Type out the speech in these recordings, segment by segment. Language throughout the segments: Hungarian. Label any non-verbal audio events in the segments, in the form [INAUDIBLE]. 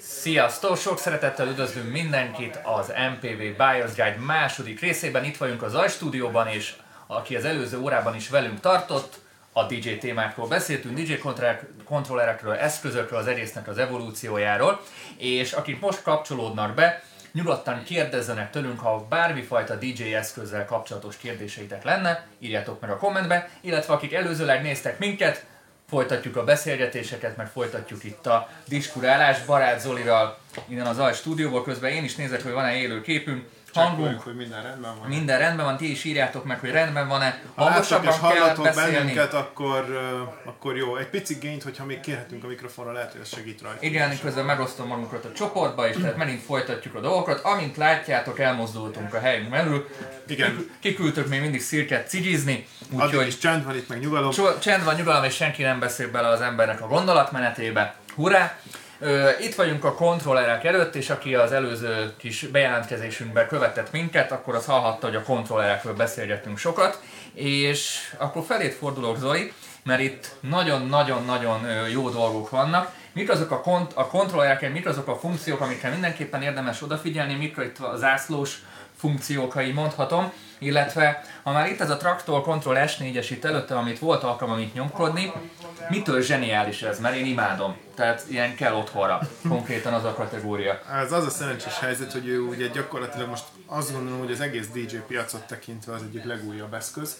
Sziasztok! Sok szeretettel üdvözlünk mindenkit az MPV Buyer's Guide második részében. Itt vagyunk az Aj stúdióban, és aki az előző órában is velünk tartott, a DJ témákról beszéltünk, DJ kontrollerekről, eszközökről, az egésznek az evolúciójáról, és akik most kapcsolódnak be, nyugodtan kérdezzenek tőlünk, ha bármifajta DJ eszközzel kapcsolatos kérdéseitek lenne, írjátok meg a kommentbe, illetve akik előzőleg néztek minket, folytatjuk a beszélgetéseket, meg folytatjuk itt a diskurálás Barát Zoliral innen az Aj stúdióból, közben én is nézek, hogy van-e élő képünk, hangunk, hogy minden rendben van. Minden rendben van, ti is írjátok meg, hogy rendben van-e. Ha Hangosabban és hallatok beszélni. bennünket, akkor, uh, akkor jó. Egy pici gényt, hogyha még kérhetünk a mikrofonra, lehet, hogy ez segít rajta. Igen, közben megosztom magunkat a csoportba, és tehát megint folytatjuk a dolgokat. Amint látjátok, elmozdultunk a helyünk belül. Igen. Kiküldtök még mindig szirket cigizni. Úgyhogy is csend van itt, meg nyugalom. Csend van, nyugalom, és senki nem beszél bele az embernek a gondolatmenetébe. Hurrá! Itt vagyunk a kontrollerek előtt, és aki az előző kis bejelentkezésünkben követett minket, akkor az hallhatta, hogy a kontrollerekről beszélgettünk sokat, és akkor felét fordulok Zoli, mert itt nagyon-nagyon-nagyon jó dolgok vannak. Mik azok a, kont- a kontrollerek, mik azok a funkciók, amikre mindenképpen érdemes odafigyelni, mikor itt a zászlós funkciók, ha így mondhatom, illetve ha már itt ez a Traktor Control S4-es itt előtte, amit volt alkalmam itt nyomkodni, mitől zseniális ez, mert én imádom. Tehát ilyen kell otthonra, konkrétan az a kategória. Ez az a szerencsés helyzet, hogy ő ugye gyakorlatilag most azt gondolom, hogy az egész DJ piacot tekintve az egyik legújabb eszköz,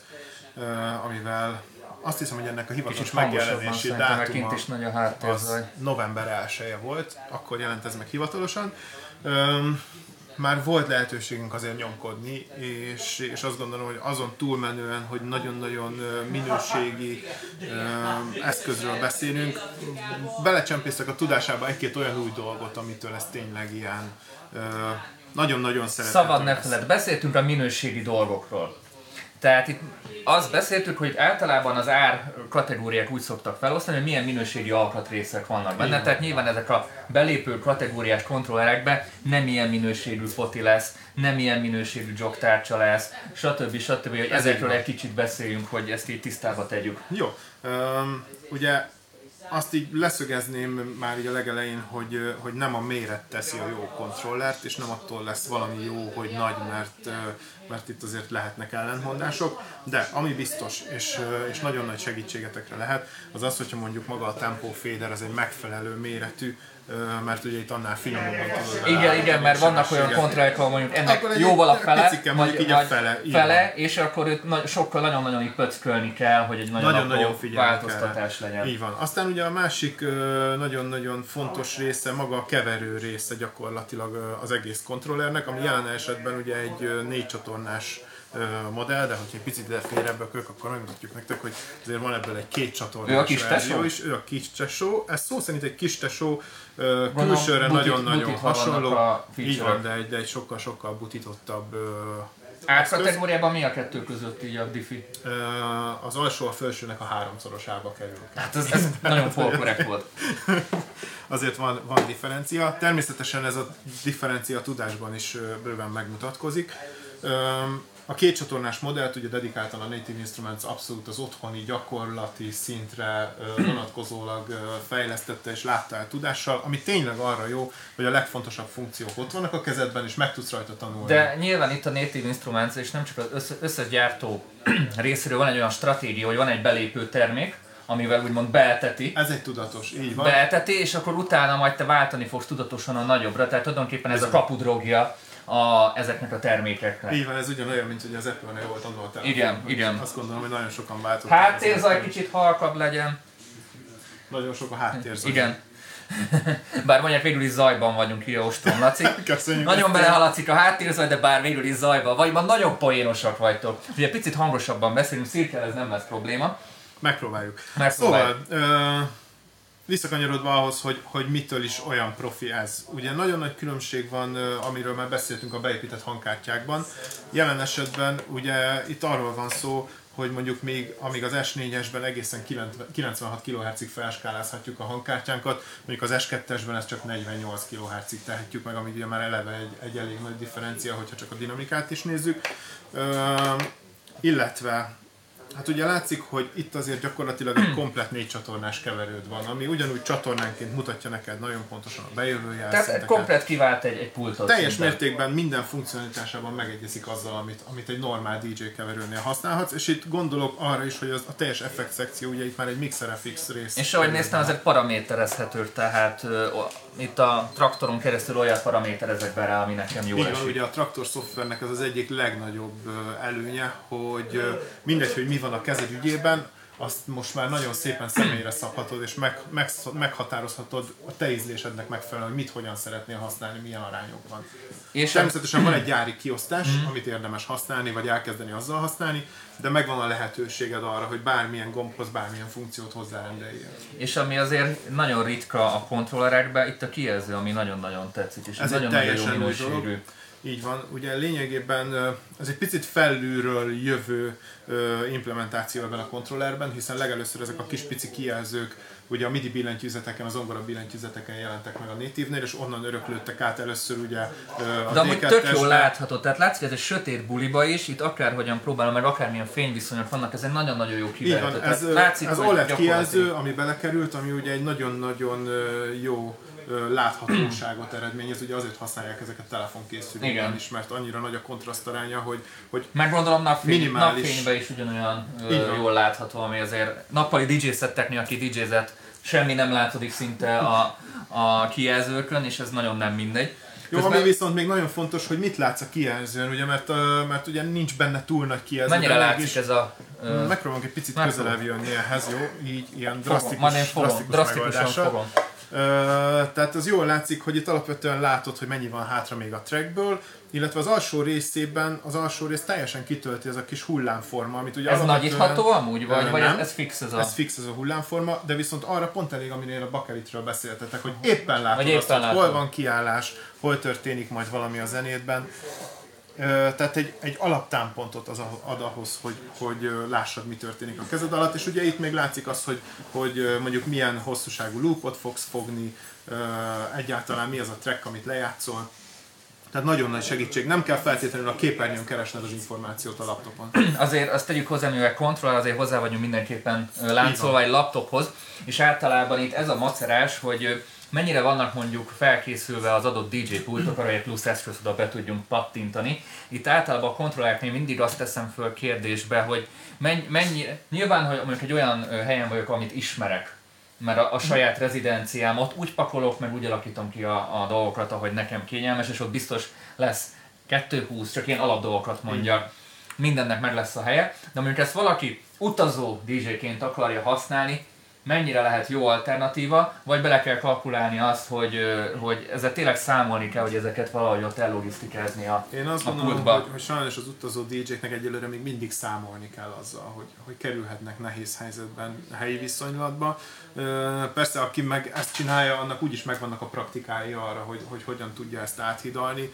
amivel azt hiszem, hogy ennek a hivatalos megjelenési dátuma is nagy a az november 1 volt, akkor jelent ez meg hivatalosan már volt lehetőségünk azért nyomkodni, és, és azt gondolom, hogy azon túlmenően, hogy nagyon-nagyon minőségi eszközről beszélünk, belecsempésztek a tudásába egy-két olyan új dolgot, amitől ez tényleg ilyen nagyon-nagyon szerethető. Szabad ne feled, beszéltünk a minőségi dolgokról. Tehát itt azt beszéltük, hogy általában az ár kategóriák úgy szoktak felosztani, hogy milyen minőségi alkatrészek vannak benne. Igen. Tehát nyilván ezek a belépő kategóriás kontrollerekben nem ilyen minőségű foti lesz, nem ilyen minőségű jogtárcsa lesz, stb. stb. hogy ezekről egy kicsit beszéljünk, hogy ezt így tisztába tegyük. Jó. Um, ugye azt így leszögezném már így a legelején, hogy, hogy nem a méret teszi a jó kontrollert, és nem attól lesz valami jó, hogy nagy, mert, mert itt azért lehetnek ellentmondások, de ami biztos, és, és nagyon nagy segítségetekre lehet, az az, hogyha mondjuk maga a Tempo Fader az egy megfelelő méretű, mert ugye itt annál finomabban tudod Igen, igen, mert vannak olyan kontrák, ahol mondjuk ennek akkor jóval a fele, picike, vagy, így a fele, fele és akkor őt nagy, sokkal nagyon-nagyon így pöckölni kell, hogy egy nagyon, nagyon, nagyon változtatás kell. legyen. Így van. Aztán ugye a másik nagyon-nagyon fontos része, maga a keverő része gyakorlatilag az egész kontrollernek, ami jelen esetben ugye egy négy csatornás modell, de hogyha egy picit ide félrebbökök, akkor megmutatjuk nektek, hogy azért van ebből egy két csatornás ő a kis tesó? is. Ő a kis tesó. Ez szó szerint egy kis tesó, külsőre nagyon-nagyon hasonló. Így van, de egy, de egy sokkal-sokkal butítottabb Árkategóriában mi a kettő között így a diffi? Az alsó a felsőnek a háromszorosába kerül. Hát ez, ez nagyon korrekt volt. [LAUGHS] Azért van, van differencia. Természetesen ez a differencia tudásban is bőven megmutatkozik. A két csatornás modellt ugye dedikáltan a Native Instruments abszolút az otthoni gyakorlati szintre vonatkozólag fejlesztette és látta el tudással, ami tényleg arra jó, hogy a legfontosabb funkciók ott vannak a kezedben, és meg tudsz rajta tanulni. De nyilván itt a Native Instruments, és nem csak az összes gyártó [CLEARS THROAT] részéről van egy olyan stratégia, hogy van egy belépő termék, amivel úgymond beelteti. Ez egy tudatos, így van. Beelteti, és akkor utána majd te váltani fogsz tudatosan a nagyobbra. Tehát tulajdonképpen ez, ez a kapudrogja a, ezeknek a termékeknek. Így van, ez ugyanolyan, mint hogy az Apple-nél volt annól a telefon. Igen, igen. Azt gondolom, hogy nagyon sokan változtak. Háttérzaj kicsit halkabb legyen. Nagyon sok a háttérzaj. Igen. [LAUGHS] bár mondják, végül is zajban vagyunk, a ostrom, Laci. [LAUGHS] Köszönjük. Nagyon belehaladszik a háttérzaj, de bár végül is zajban vagy, van nagyon poénosak vagytok. Ugye picit hangosabban beszélünk, szirkel ez nem lesz probléma. Megpróbáljuk. Megpróbáljuk. Szóval, uh, visszakanyarodva ahhoz, hogy, hogy mitől is olyan profi ez. Ugye nagyon nagy különbség van, amiről már beszéltünk a beépített hangkártyákban. Jelen esetben ugye itt arról van szó, hogy mondjuk még, amíg az S4-esben egészen 96 kHz-ig felskálázhatjuk a hangkártyánkat, mondjuk az S2-esben ez csak 48 kHz-ig tehetjük meg, amíg ugye már eleve egy, egy elég nagy differencia, hogyha csak a dinamikát is nézzük. Ö, illetve Hát ugye látszik, hogy itt azért gyakorlatilag egy komplet négy csatornás keverőd van, ami ugyanúgy csatornánként mutatja neked nagyon pontosan a bejövő Tehát komplet kivált egy, egy pultot. Teljes szinten. mértékben minden funkcionalitásában megegyezik azzal, amit, amit egy normál DJ keverőnél használhatsz, és itt gondolok arra is, hogy az, a teljes effekt szekció, ugye itt már egy Mixer FX rész. És ahogy néztem, az egy paraméterezhető, tehát itt a traktoron keresztül olyan paraméterezek be rá, ami nekem jó Igen, ugye a traktor szoftvernek ez az egyik legnagyobb előnye, hogy mindegy, hogy mi van a kezed ügyében, azt most már nagyon szépen személyre szabhatod, és meg, meg, meghatározhatod a te ízlésednek megfelelően, hogy mit hogyan szeretnél használni, milyen arányokban. És Természetesen van egy gyári kiosztás, mm. amit érdemes használni, vagy elkezdeni azzal használni, de megvan a lehetőséged arra, hogy bármilyen gombhoz bármilyen funkciót hozzárendeljél. És ami azért nagyon ritka a kontrollerekben, itt a kijelző, ami nagyon-nagyon tetszik, és ez, ez nagyon, nagyon jó minőségű. Így van, ugye lényegében ez egy picit felülről jövő implementáció ebben a kontrollerben, hiszen legelőször ezek a kis pici kijelzők ugye a MIDI billentyűzeteken, az ongora billentyűzeteken jelentek meg a native és onnan öröklődtek át először ugye a De amúgy tök jól látható, tehát látszik, ez egy sötét buliba is, itt akárhogyan próbálom, meg akármilyen fényviszonyok vannak, ez egy nagyon-nagyon jó kivehető. Ez, látszik, ez OLED kijelző, ami belekerült, ami ugye egy nagyon-nagyon jó láthatóságot eredményez, ugye azért használják ezeket telefonkészülékben is, mert annyira nagy a kontrasztaránya, hogy, hogy Meg gondolom napfény, minimális... napfényben is ugyanolyan ö, jól látható, ami azért nappali DJ szetteknél, aki DJ-zett, semmi nem látodik szinte a, a kijelzőkön, és ez nagyon nem mindegy. Jó, Közben... ami viszont még nagyon fontos, hogy mit látsz a kijelzőn, ugye, mert, mert ugye nincs benne túl nagy kijelző. Mennyire látszik is, ez a... Uh, megpróbálunk egy picit közelebb jönni ehhez, jó? Így ilyen drasztikus, drasztikus, drasztikus fogom. Tehát az jól látszik, hogy itt alapvetően látod, hogy mennyi van hátra még a trackből, illetve az alsó részében, az alsó rész teljesen kitölti ez a kis hullámforma, amit ugye Ez nagyítható amúgy, vagy, nem, vagy ez fix ez a... Ez fix ez a hullámforma, de viszont arra pont elég, aminél a bakelitről beszéltetek, hogy éppen látod vagy azt, éppen hogy hol van kiállás, hol történik majd valami a zenétben, tehát egy, egy alaptámpontot az ad ahhoz, hogy, hogy lássad, mi történik a kezed alatt, és ugye itt még látszik az, hogy, hogy mondjuk milyen hosszúságú loopot fogsz fogni, egyáltalán mi az a track, amit lejátszol, tehát nagyon nagy segítség. Nem kell feltétlenül a képernyőn keresned az információt a laptopon. Azért azt tegyük hozzá, mivel kontroll, azért hozzá vagyunk mindenképpen láncolva egy laptophoz, és általában itt ez a macerás, hogy mennyire vannak mondjuk felkészülve az adott DJ pultok arra, hogy plusz eszköz oda be tudjunk pattintani. Itt általában a kontrollereknél mindig azt teszem föl kérdésbe, hogy mennyi, mennyi nyilván, hogy mondjuk egy olyan helyen vagyok, amit ismerek, mert a, a saját ott úgy pakolok, meg úgy alakítom ki a, a dolgokat, ahogy nekem kényelmes, és ott biztos lesz 2-20, csak ilyen alapdolgokat mondja. Mindennek meg lesz a helye. De mondjuk ezt valaki utazó DJ-ként akarja használni, mennyire lehet jó alternatíva, vagy bele kell kalkulálni azt, hogy, hogy ezzel tényleg számolni kell, hogy ezeket valahogy ott ellogisztikázni a Én azt a gondolom, hogy, hogy, sajnos az utazó DJ-knek egyelőre még mindig számolni kell azzal, hogy, hogy kerülhetnek nehéz helyzetben helyi viszonylatba. Persze, aki meg ezt csinálja, annak úgyis megvannak a praktikái arra, hogy, hogy hogyan tudja ezt áthidalni.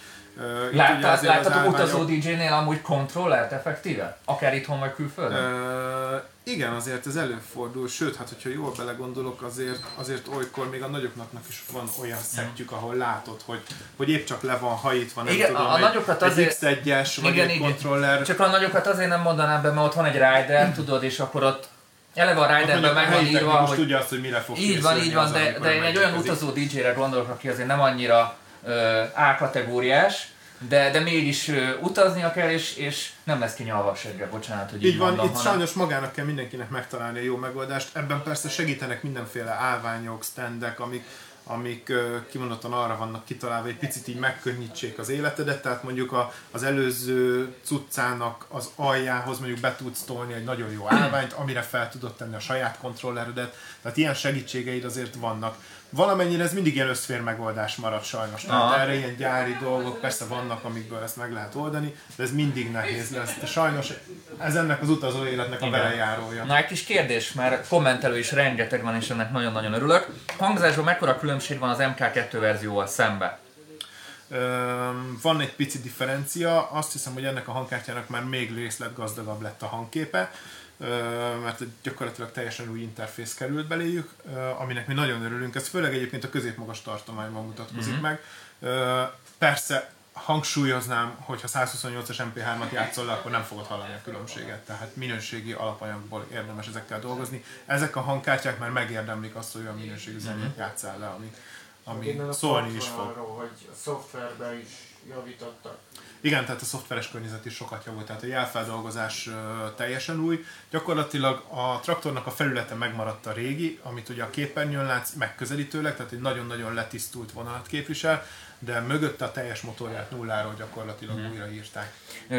Láttad, láttad utazó DJ-nél amúgy kontrollert effektíve? Akár itthon vagy külföldön? Uh, igen, azért ez előfordul, sőt, hát hogyha jól belegondolok, azért, azért olykor még a nagyoknak is van olyan szettjük, ahol látod, hogy, hogy épp csak le van hajítva, nem igen, tudom, a, a egy, nagyokat egy azért, X1-es, vagy igen, egy igen. kontroller. Csak a nagyokat azért nem mondanám be, mert ott van egy rider, tudod, és akkor ott Eleve a Riderben meg van írva, hogy... tudja azt, hogy mire fog Így van, így van, de, de én egy olyan utazó DJ-re gondolok, aki azért nem annyira A kategóriás, de, de mégis utaznia kell, és, és nem lesz kinyalva a segge, bocsánat, hogy így, így van, mondom, itt hanem... sajnos magának kell mindenkinek megtalálni a jó megoldást. Ebben persze segítenek mindenféle állványok, standek, amik, amik kimondottan arra vannak kitalálva, hogy picit így megkönnyítsék az életedet, tehát mondjuk a, az előző cuccának az aljához mondjuk be tudsz tolni egy nagyon jó állványt, amire fel tudod tenni a saját kontrolleredet, tehát ilyen segítségeid azért vannak valamennyire ez mindig ilyen összfér megoldás marad sajnos. Tehát erre ilyen gyári dolgok persze vannak, amikből ezt meg lehet oldani, de ez mindig nehéz lesz. De sajnos ez ennek az utazó életnek a velejárója. Na egy kis kérdés, mert kommentelő is rengeteg van, és ennek nagyon-nagyon örülök. Hangzásban mekkora különbség van az MK2 verzióval szembe? van egy pici differencia, azt hiszem, hogy ennek a hangkártyának már még részletgazdagabb lett a hangképe mert gyakorlatilag teljesen új interfész került beléjük, aminek mi nagyon örülünk. Ez főleg egyébként a középmagas tartományban mutatkozik mm-hmm. meg. Persze hangsúlyoznám, hogy ha 128-as MP3-at játszol le, akkor nem fogod hallani a különbséget. Tehát minőségi alapanyagból érdemes ezekkel dolgozni. Ezek a hangkártyák már megérdemlik azt, hogy olyan minőségű zenét játszál le, ami, ami szólni is fog. Arról, hogy a szoftverbe is javítottak. Igen, tehát a szoftveres környezet is sokat javult, tehát a jelfeldolgozás teljesen új. Gyakorlatilag a traktornak a felülete megmaradt a régi, amit ugye a képernyőn látsz megközelítőleg, tehát egy nagyon-nagyon letisztult vonalat képvisel, de mögötte a teljes motorját nulláról gyakorlatilag hmm. újra írták.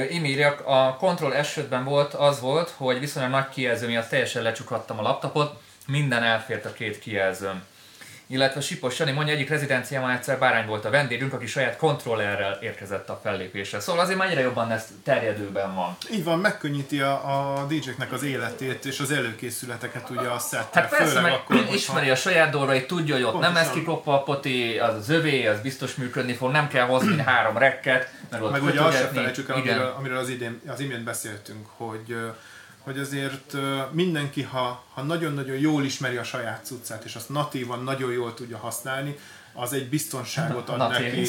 Imírjak, a Control s volt, az volt, hogy viszonylag nagy kijelző miatt teljesen lecsukhattam a laptopot, minden elfért a két kijelzőn illetve Sipos Jani mondja, egyik rezidenciában egyszer bárány volt a vendégünk, aki saját kontrollerrel érkezett a fellépésre. Szóval azért már egyre jobban ez terjedőben van. Így van, megkönnyíti a, a DJ-knek az életét és az előkészületeket ugye a szettre. Hát persze, mert akkor, ismeri a saját dolgait, tudja, hogy ott Pontosan. nem ez kikopva a poti, az az övé, az biztos működni fog, nem kell hozni [CLEARS THROAT] három rekket, ott Meg ugye azt sem felejtsük el, amiről, amiről az, idén, az imént beszéltünk, hogy hogy azért mindenki, ha, ha nagyon-nagyon jól ismeri a saját cuccát, és azt natívan nagyon jól tudja használni, az egy biztonságot ad [LAUGHS] neki.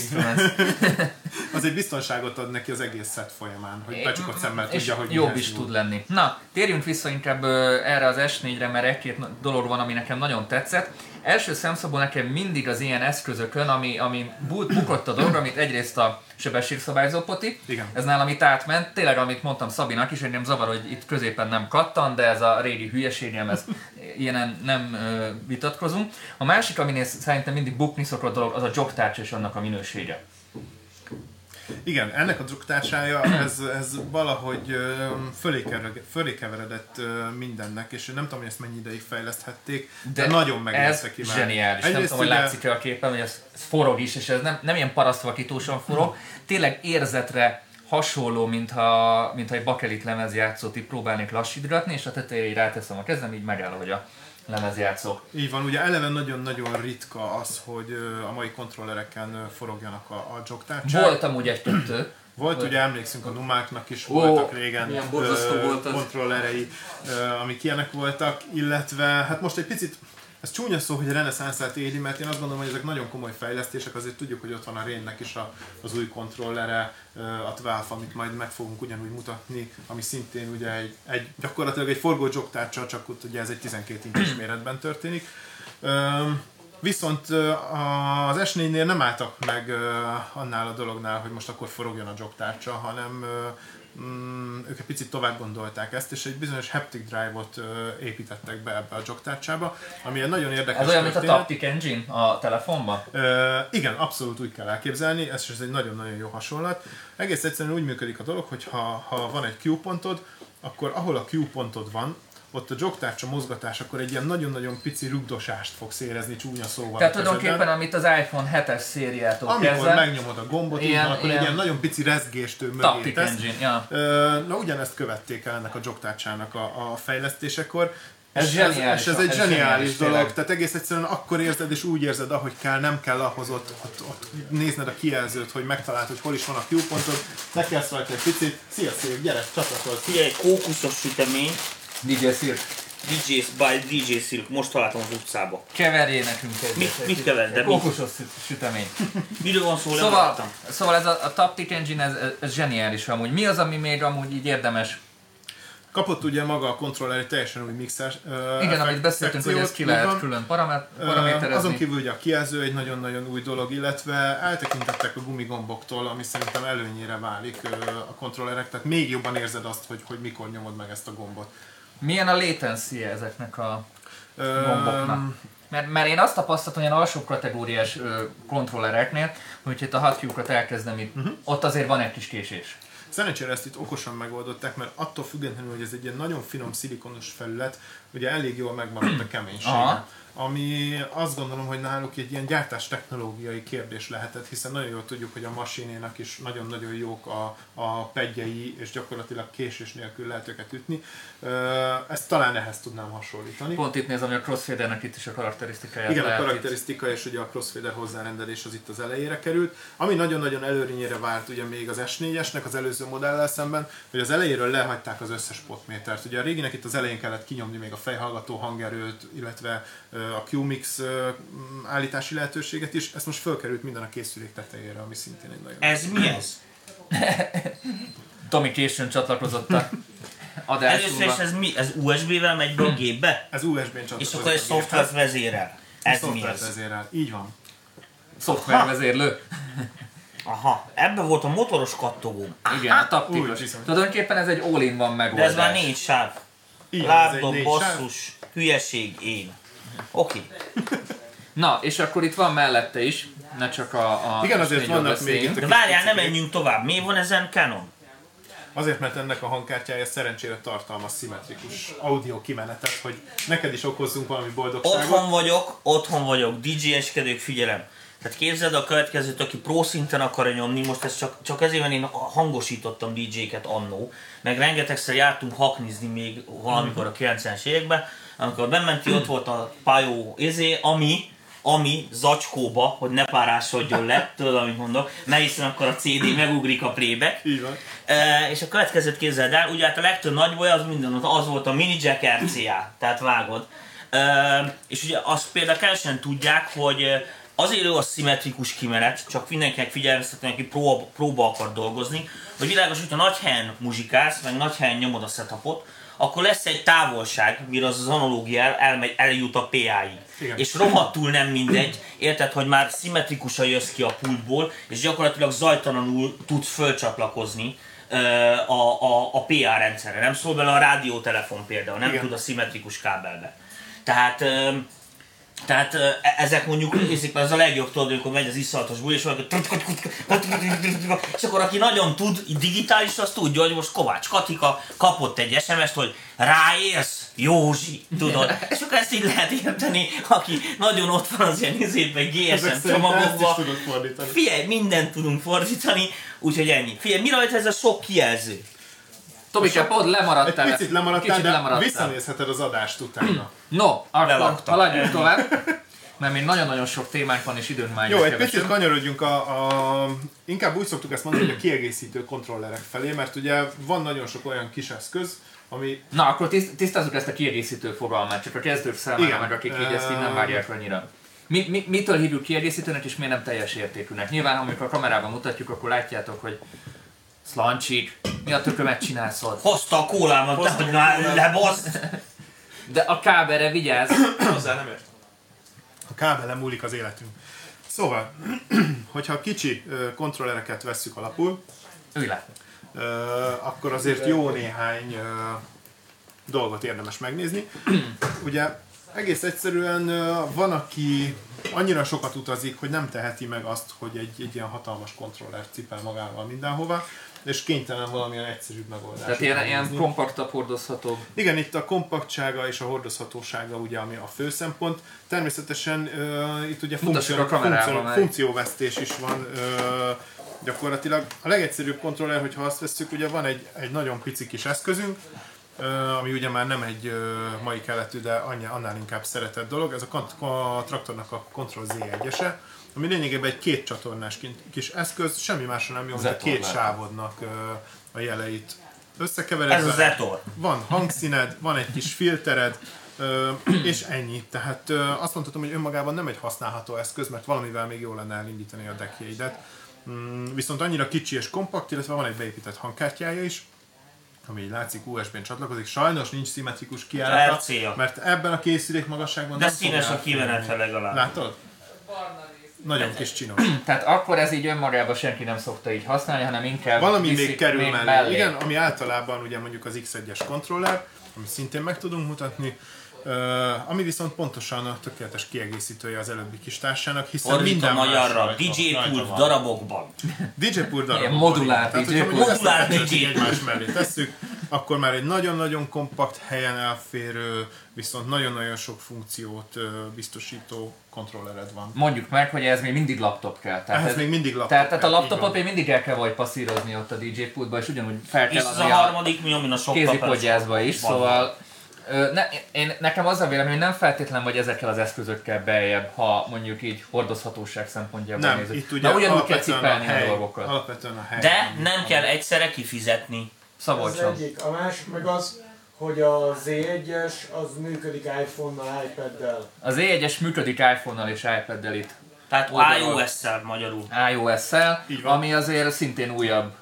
[LAUGHS] az egy biztonságot ad neki az egész set folyamán, hogy becsukott szemmel tudja, hogy jobb is tud lenni. Na, térjünk vissza inkább erre az S4-re, mert egy-két dolog van, ami nekem nagyon tetszett. Első szemszabon nekem mindig az ilyen eszközökön, ami, ami bukott a dolog, amit egyrészt a sebességszabályzó poti. Igen. Ez nálam itt átment. Tényleg, amit mondtam Szabinak is, hogy nem zavar, hogy itt középen nem kattan, de ez a régi hülyeségem, ez [LAUGHS] ilyen nem ö, vitatkozunk. A másik, aminél szerintem mindig bukni szokott dolog, az a jogtárcs és annak a minősége. Igen, ennek a druktársája, ez, ez valahogy fölé, keveredett mindennek, és nem tudom, hogy ezt mennyi ideig fejleszthették, de, de nagyon megnézte ki már. zseniális. Egyrészt nem tudom, hogy látszik-e a képen, hogy ez forog is, és ez nem, nem ilyen parasztvakítósan forog, tényleg érzetre hasonló, mintha, mintha egy bakelit lemezjátszót itt próbálnék lassítgatni, és a tetejére ráteszem a kezem, így megáll, hogy a lemezjátszók. Így van, ugye eleve nagyon-nagyon ritka az, hogy a mai kontrollereken forogjanak a, a jogtárcsák. Volt amúgy egy kettő. Volt, ugye emlékszünk a Numáknak is oh, voltak régen kontrollerei, amik ilyenek voltak, illetve hát most egy picit ez csúnya szó, hogy reneszánszát éli, mert én azt gondolom, hogy ezek nagyon komoly fejlesztések, azért tudjuk, hogy ott van a Rénnek is a, az új kontrollere, a 12, amit majd meg fogunk ugyanúgy mutatni, ami szintén ugye egy, egy gyakorlatilag egy forgó jogtárcsa, csak ott ugye ez egy 12 inches [CLEARS THROAT] méretben történik. Viszont az S4-nél nem álltak meg annál a dolognál, hogy most akkor forogjon a jogtárcsa, hanem mm, ők egy picit tovább gondolták ezt, és egy bizonyos haptic drive-ot építettek be ebbe a jogtárcsába, ami egy nagyon érdekes Ez olyan, történet. mint a Taptic Engine a telefonban? Igen, abszolút úgy kell elképzelni, ez, ez egy nagyon-nagyon jó hasonlat. Egész egyszerűen úgy működik a dolog, hogy ha, ha van egy Q pontod, akkor ahol a Q pontod van, ott a jogtárcsa mozgatás, akkor egy ilyen nagyon-nagyon pici rugdosást fogsz érezni csúnya szóval. Tehát tulajdonképpen, amit az iPhone 7-es szériától Amikor kezdve, megnyomod a gombot, ilyen, így akkor ilyen, egy ilyen nagyon pici rezgéstől mögé tesz. Engine, ja. Na ugyanezt követték el ennek a jogtárcsának a, a fejlesztésekor. Ez, zseniális, ez, ez egy ez zseniális, zseniális dolog, tényleg. tehát egész egyszerűen akkor érzed és úgy érzed, ahogy kell, nem kell ahhoz ott, ott, ott nézned a kijelzőt, hogy megtaláld, hogy hol is van a Q pontod, nekelsz rajta egy picit, szia szép, gyere, csatlakozz. Egy kókuszos sütemény, DJ Silk. DJ by DJ Silk, most találtam az utcába. Keverjél nekünk egy. Mit, mit kever? De Kókusos sütemény. [LAUGHS] Miről van szó, szóval, szóval ez a, a Taptic Engine, ez, ez zseniális amúgy. Mi az, ami még amúgy így érdemes Kapott ugye maga a kontroller egy teljesen új mixer uh, Igen, amit beszéltünk, hogy ez ki lehet van. külön paraméterezni. Uh, azon kívül ugye a kijelző egy nagyon-nagyon új dolog, illetve eltekintettek a gumigomboktól, ami szerintem előnyére válik uh, a kontrollerek, tehát még jobban érzed azt, hogy, hogy mikor nyomod meg ezt a gombot. Milyen a latency ezeknek a gomboknak? Mert, mert én azt tapasztaltam, ilyen alsó kategóriás ö, kontrollereknél, hogy itt a hattyúkat elkezdem itt, uh-huh. ott azért van egy kis késés. Szerencsére ezt itt okosan megoldották, mert attól függetlenül, hogy ez egy ilyen nagyon finom szilikonos felület, ugye elég jól megmaradt a keménysége. Aha ami azt gondolom, hogy náluk egy ilyen gyártás technológiai kérdés lehetett, hiszen nagyon jól tudjuk, hogy a masinénak is nagyon-nagyon jók a, a pedjei, és gyakorlatilag késés nélkül lehet őket ütni. Ezt talán ehhez tudnám hasonlítani. Pont itt nézem, hogy a crossfadernek itt is a karakterisztikája. Igen, a karakterisztika és ugye a crossfader hozzárendelés az itt az elejére került. Ami nagyon-nagyon előrényére vált ugye még az S4-esnek az előző modellel szemben, hogy az elejéről lehagyták az összes potmétert. Ugye a réginek itt az elején kellett kinyomni még a fejhallgató hangerőt, illetve a QMix állítási lehetőséget is, ezt most fölkerült minden a készülék tetejére, ami szintén egy nagyon... Ez mi ez? Tomi későn csatlakozott a Először is ez mi? Ez USB-vel megy be a gépbe? Ez USB-n csatlakozik. És akkor egy a szoftvert vezérel. Ez mi ez? vezérel. Így van. Szoftvervezérlő. Aha, ebben volt a motoros kattogó. Igen, a Úgy, taktikus. Tulajdonképpen ez egy all-in-van De megoldás. ez már négy sáv. Van, ez sáv. basszus, hülyeség, én. Oké. Na, és akkor itt van mellette is, ne csak a, a Igen, azért vannak még beszéljünk. itt a De várjál, ne menjünk tovább. Mi van ezen Canon? Azért, mert ennek a hangkártyája szerencsére tartalmaz szimmetrikus audio kimenetet, hogy neked is okozzunk valami boldogságot. Otthon vagyok, otthon vagyok, DJ-eskedők, figyelem. Tehát képzeld a következőt, aki pro szinten akar nyomni, most ez csak, csak ezért, mert én hangosítottam DJ-ket annó, meg rengetegszer jártunk haknizni még valamikor a 90-es években, amikor bementi, ott volt a pályó izé, ami, ami zacskóba, hogy ne párásodjon le, tudod, amit mondok, mert hiszen akkor a CD megugrik a playback, van. E, és a következőt képzeld el, ugye hát a legtöbb nagy baj az minden, az volt a mini jack RCA, tehát vágod. E, és ugye azt például kevesen tudják, hogy azért jó a szimmetrikus kimenet, csak mindenkinek figyelmeztetni, aki próba, próba akar dolgozni, hogy világos, hogyha nagy helyen muzsikálsz, meg nagy helyen nyomod a setupot, akkor lesz egy távolság, mire az az analógia el, elmegy, eljut a PA-ig. Igen. És rohadtul nem mindegy, érted, hogy már szimmetrikusan jössz ki a pultból, és gyakorlatilag zajtalanul tudsz fölcsatlakozni a, a, a PA rendszerre. Nem szól bele a rádiótelefon például, nem Igen. tud a szimmetrikus kábelbe. Tehát tehát e- ezek mondjuk, nézzük, ez a legjobb tudod, amikor megy az iszalatos buli, és valaki és akkor aki nagyon tud digitális, az tudja, hogy most Kovács Katika kapott egy SMS-t, hogy ráérsz, Józsi, tudod. És akkor ezt így lehet érteni, aki nagyon ott van az ilyen izében, GSM fordítani. Figyelj, mindent tudunk fordítani, úgyhogy ennyi. Figyelj, mi rajta ez a sok kijelző? Tobike, pont Egy lemaradtál. picit lemaradtál, Kicsit de lemaradtál. visszanézheted az adást utána. [CLEARS THROAT] No, akkor Lelaktam. haladjunk tovább. Mert még nagyon-nagyon sok témánk van, és időnk már Jó, is egy kevesebb. picit kanyarodjunk a, a... Inkább úgy szoktuk ezt mondani, hogy a kiegészítő kontrollerek felé, mert ugye van nagyon sok olyan kis eszköz, ami Na, akkor tiszt- tisztázzuk ezt a kiegészítő fogalmát, csak a kezdők számára, Igen. meg akik így ezt így nem várják annyira. Mi, mi, mitől hívjuk kiegészítőnek, és miért nem teljes értékűnek? Nyilván, amikor a kamerában mutatjuk, akkor látjátok, hogy Szlancsik, mi a tökömet csinálsz ott? Hozta a kólámat, de hogy már lebaszt. De a kábelre vigyázz! Hozzá nem ért. a kábelen múlik az életünk. Szóval, [CLEARS THROAT] hogyha kicsi ö, kontrollereket vesszük alapul, Ülj le! akkor azért jó néhány dolgot érdemes megnézni. [CLEARS THROAT] Ugye egész egyszerűen van, aki annyira sokat utazik, hogy nem teheti meg azt, hogy egy, egy ilyen hatalmas kontrollert cipel magával mindenhova, és kénytelen valamilyen egyszerűbb megoldást. Tehát ilyen, ilyen kompaktabb, hordozhatóbb. Igen, itt a kompaktsága és a hordozhatósága ugye, ami a fő szempont. Természetesen uh, itt ugye funkció, a funkció, funkcióvesztés is van. Uh, gyakorlatilag a legegyszerűbb kontroller, hogyha azt vesszük, ugye van egy, egy nagyon pici kis eszközünk, uh, ami ugye már nem egy uh, mai keletű, de annál inkább szeretett dolog. Ez a, kont- a traktornak a Ctrl Z1-ese, ami lényegében egy két csatornás kis eszköz, semmi másra nem jó, mint a két sávodnak a jeleit összekeveredve. Ez az Zetor. Van hangszíned, van egy kis filtered, [CLEARS THROAT] és ennyi. Tehát azt mondhatom, hogy önmagában nem egy használható eszköz, mert valamivel még jól lenne elindítani a deckjeidet. Mm, viszont annyira kicsi és kompakt, illetve van egy beépített hangkártyája is, ami így látszik USB-n csatlakozik. Sajnos nincs szimmetrikus RCA. mert ebben a készülék magasságban De nem színes a kimenete legalább. Látod? Nagyon kis csinos. [CLEARS THROAT] Tehát akkor ez így önmagában senki nem szokta így használni, hanem inkább Valami viszik még kerül mellé. Igen, ami általában ugye mondjuk az X1-es kontroller, ami szintén meg tudunk mutatni, Uh, ami viszont pontosan a tökéletes kiegészítője az előbbi kis társának, hiszen Fordít a minden magyarra, DJ van. darabokban. [LAUGHS] DJ Pult darabokban. Tehát, DJ Modulált kettőt DJ egymás mellé tesszük, akkor már egy nagyon-nagyon kompakt helyen elférő, viszont nagyon-nagyon sok funkciót biztosító kontrollered van. Mondjuk meg, hogy ez még mindig laptop kell. Tehát Ehhez ez, még mindig laptop tehát, tehát a laptopot még mindig el kell vagy passzírozni ott a DJ pultba, és ugyanúgy fel És kell ez a a harmadik, mi amin a sok kézipodgyászba is, Van. szóval ne, én, nekem az a vélemény, hogy nem feltétlen vagy ezekkel az eszközökkel beljebb, ha mondjuk így hordozhatóság szempontjából Nem, nézzük. itt ugye Na ugyanúgy kell a, cipelni a, hely, dolgokat. alapvetően a hely. De nem kell egyszerre kifizetni. Ez Szabolcsom. egyik. A másik meg az, hogy a Z1-es az működik iPhone-nal, iPad-del. Az E1-es működik iPhone-nal és iPad-del itt. Tehát iOS-szel magyarul. iOS-szel, ami azért szintén újabb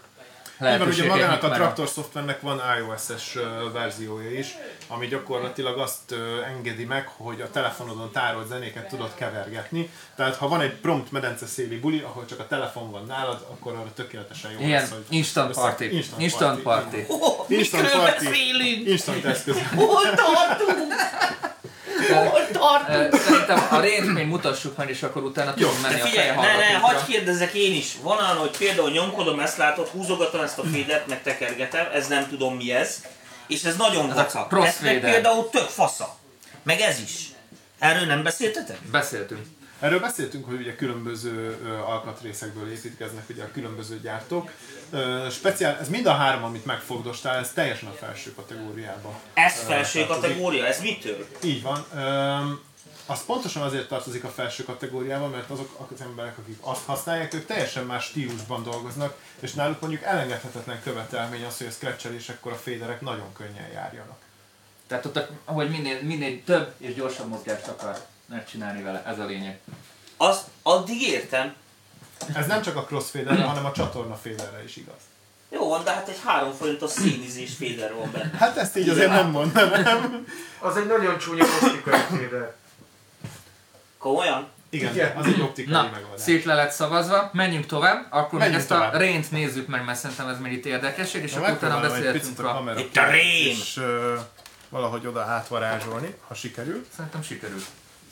Így van, ugye magának a traktor szoftvernek van iOS-es verziója is, ami gyakorlatilag azt engedi meg, hogy a telefonodon tárolt zenéket tudod kevergetni. Tehát ha van egy prompt medence széli buli, ahol csak a telefon van nálad, akkor arra tökéletesen jó Ilyen lesz, hogy instant össze- party. Instant, Instant party. party. Oh, Instant party. beszélünk? Instant eszköz. Hol tartunk? Hol tartunk? Szerintem a rént még mutassuk meg, és akkor utána tudunk menni a figyelj, ne, ne, hagyd kérdezzek én is. Van olyan, hogy például nyomkodom, ezt látod, húzogatom ezt a fédet, meg tekergetem, ez nem tudom mi ez. És ez nagyon Ez vacak. Ez például tök fasza. Meg ez is. Erről nem beszéltetek? Beszéltünk. Erről beszéltünk, hogy ugye különböző alkatrészekből építkeznek ugye a különböző gyártók. Speciál, ez mind a három, amit megfogdostál, ez teljesen a felső kategóriába. Ez felső tartozik. kategória, ez mitől? Így van. Az pontosan azért tartozik a felső kategóriába, mert azok az emberek, akik azt használják, ők teljesen más stílusban dolgoznak, és náluk mondjuk elengedhetetlen követelmény az, hogy a scratchelésekkor a féderek nagyon könnyen járjanak. Tehát ott, hogy minél, minél több és gyorsabb mozgást akar megcsinálni vele, ez a lényeg. Az addig értem. Ez nem csak a crossfaderre, hanem a csatorna féderre is igaz. Jó van, de hát egy 3 forintos színizés féder van benne. Hát ezt így azért nem mondanám. Az egy nagyon csúnya optikai féder. Komolyan? Igen, Igen. az egy optikai Na, megoldás. szét le lett szavazva, menjünk tovább, akkor még Menjünk ezt a tovább. rént nézzük meg, mert szerintem ez még itt érdekesség, és Na, akkor utána beszélhetünk a a... kamera Itt a rém! és ö, valahogy oda átvarázsolni, ha sikerül. Szerintem sikerült.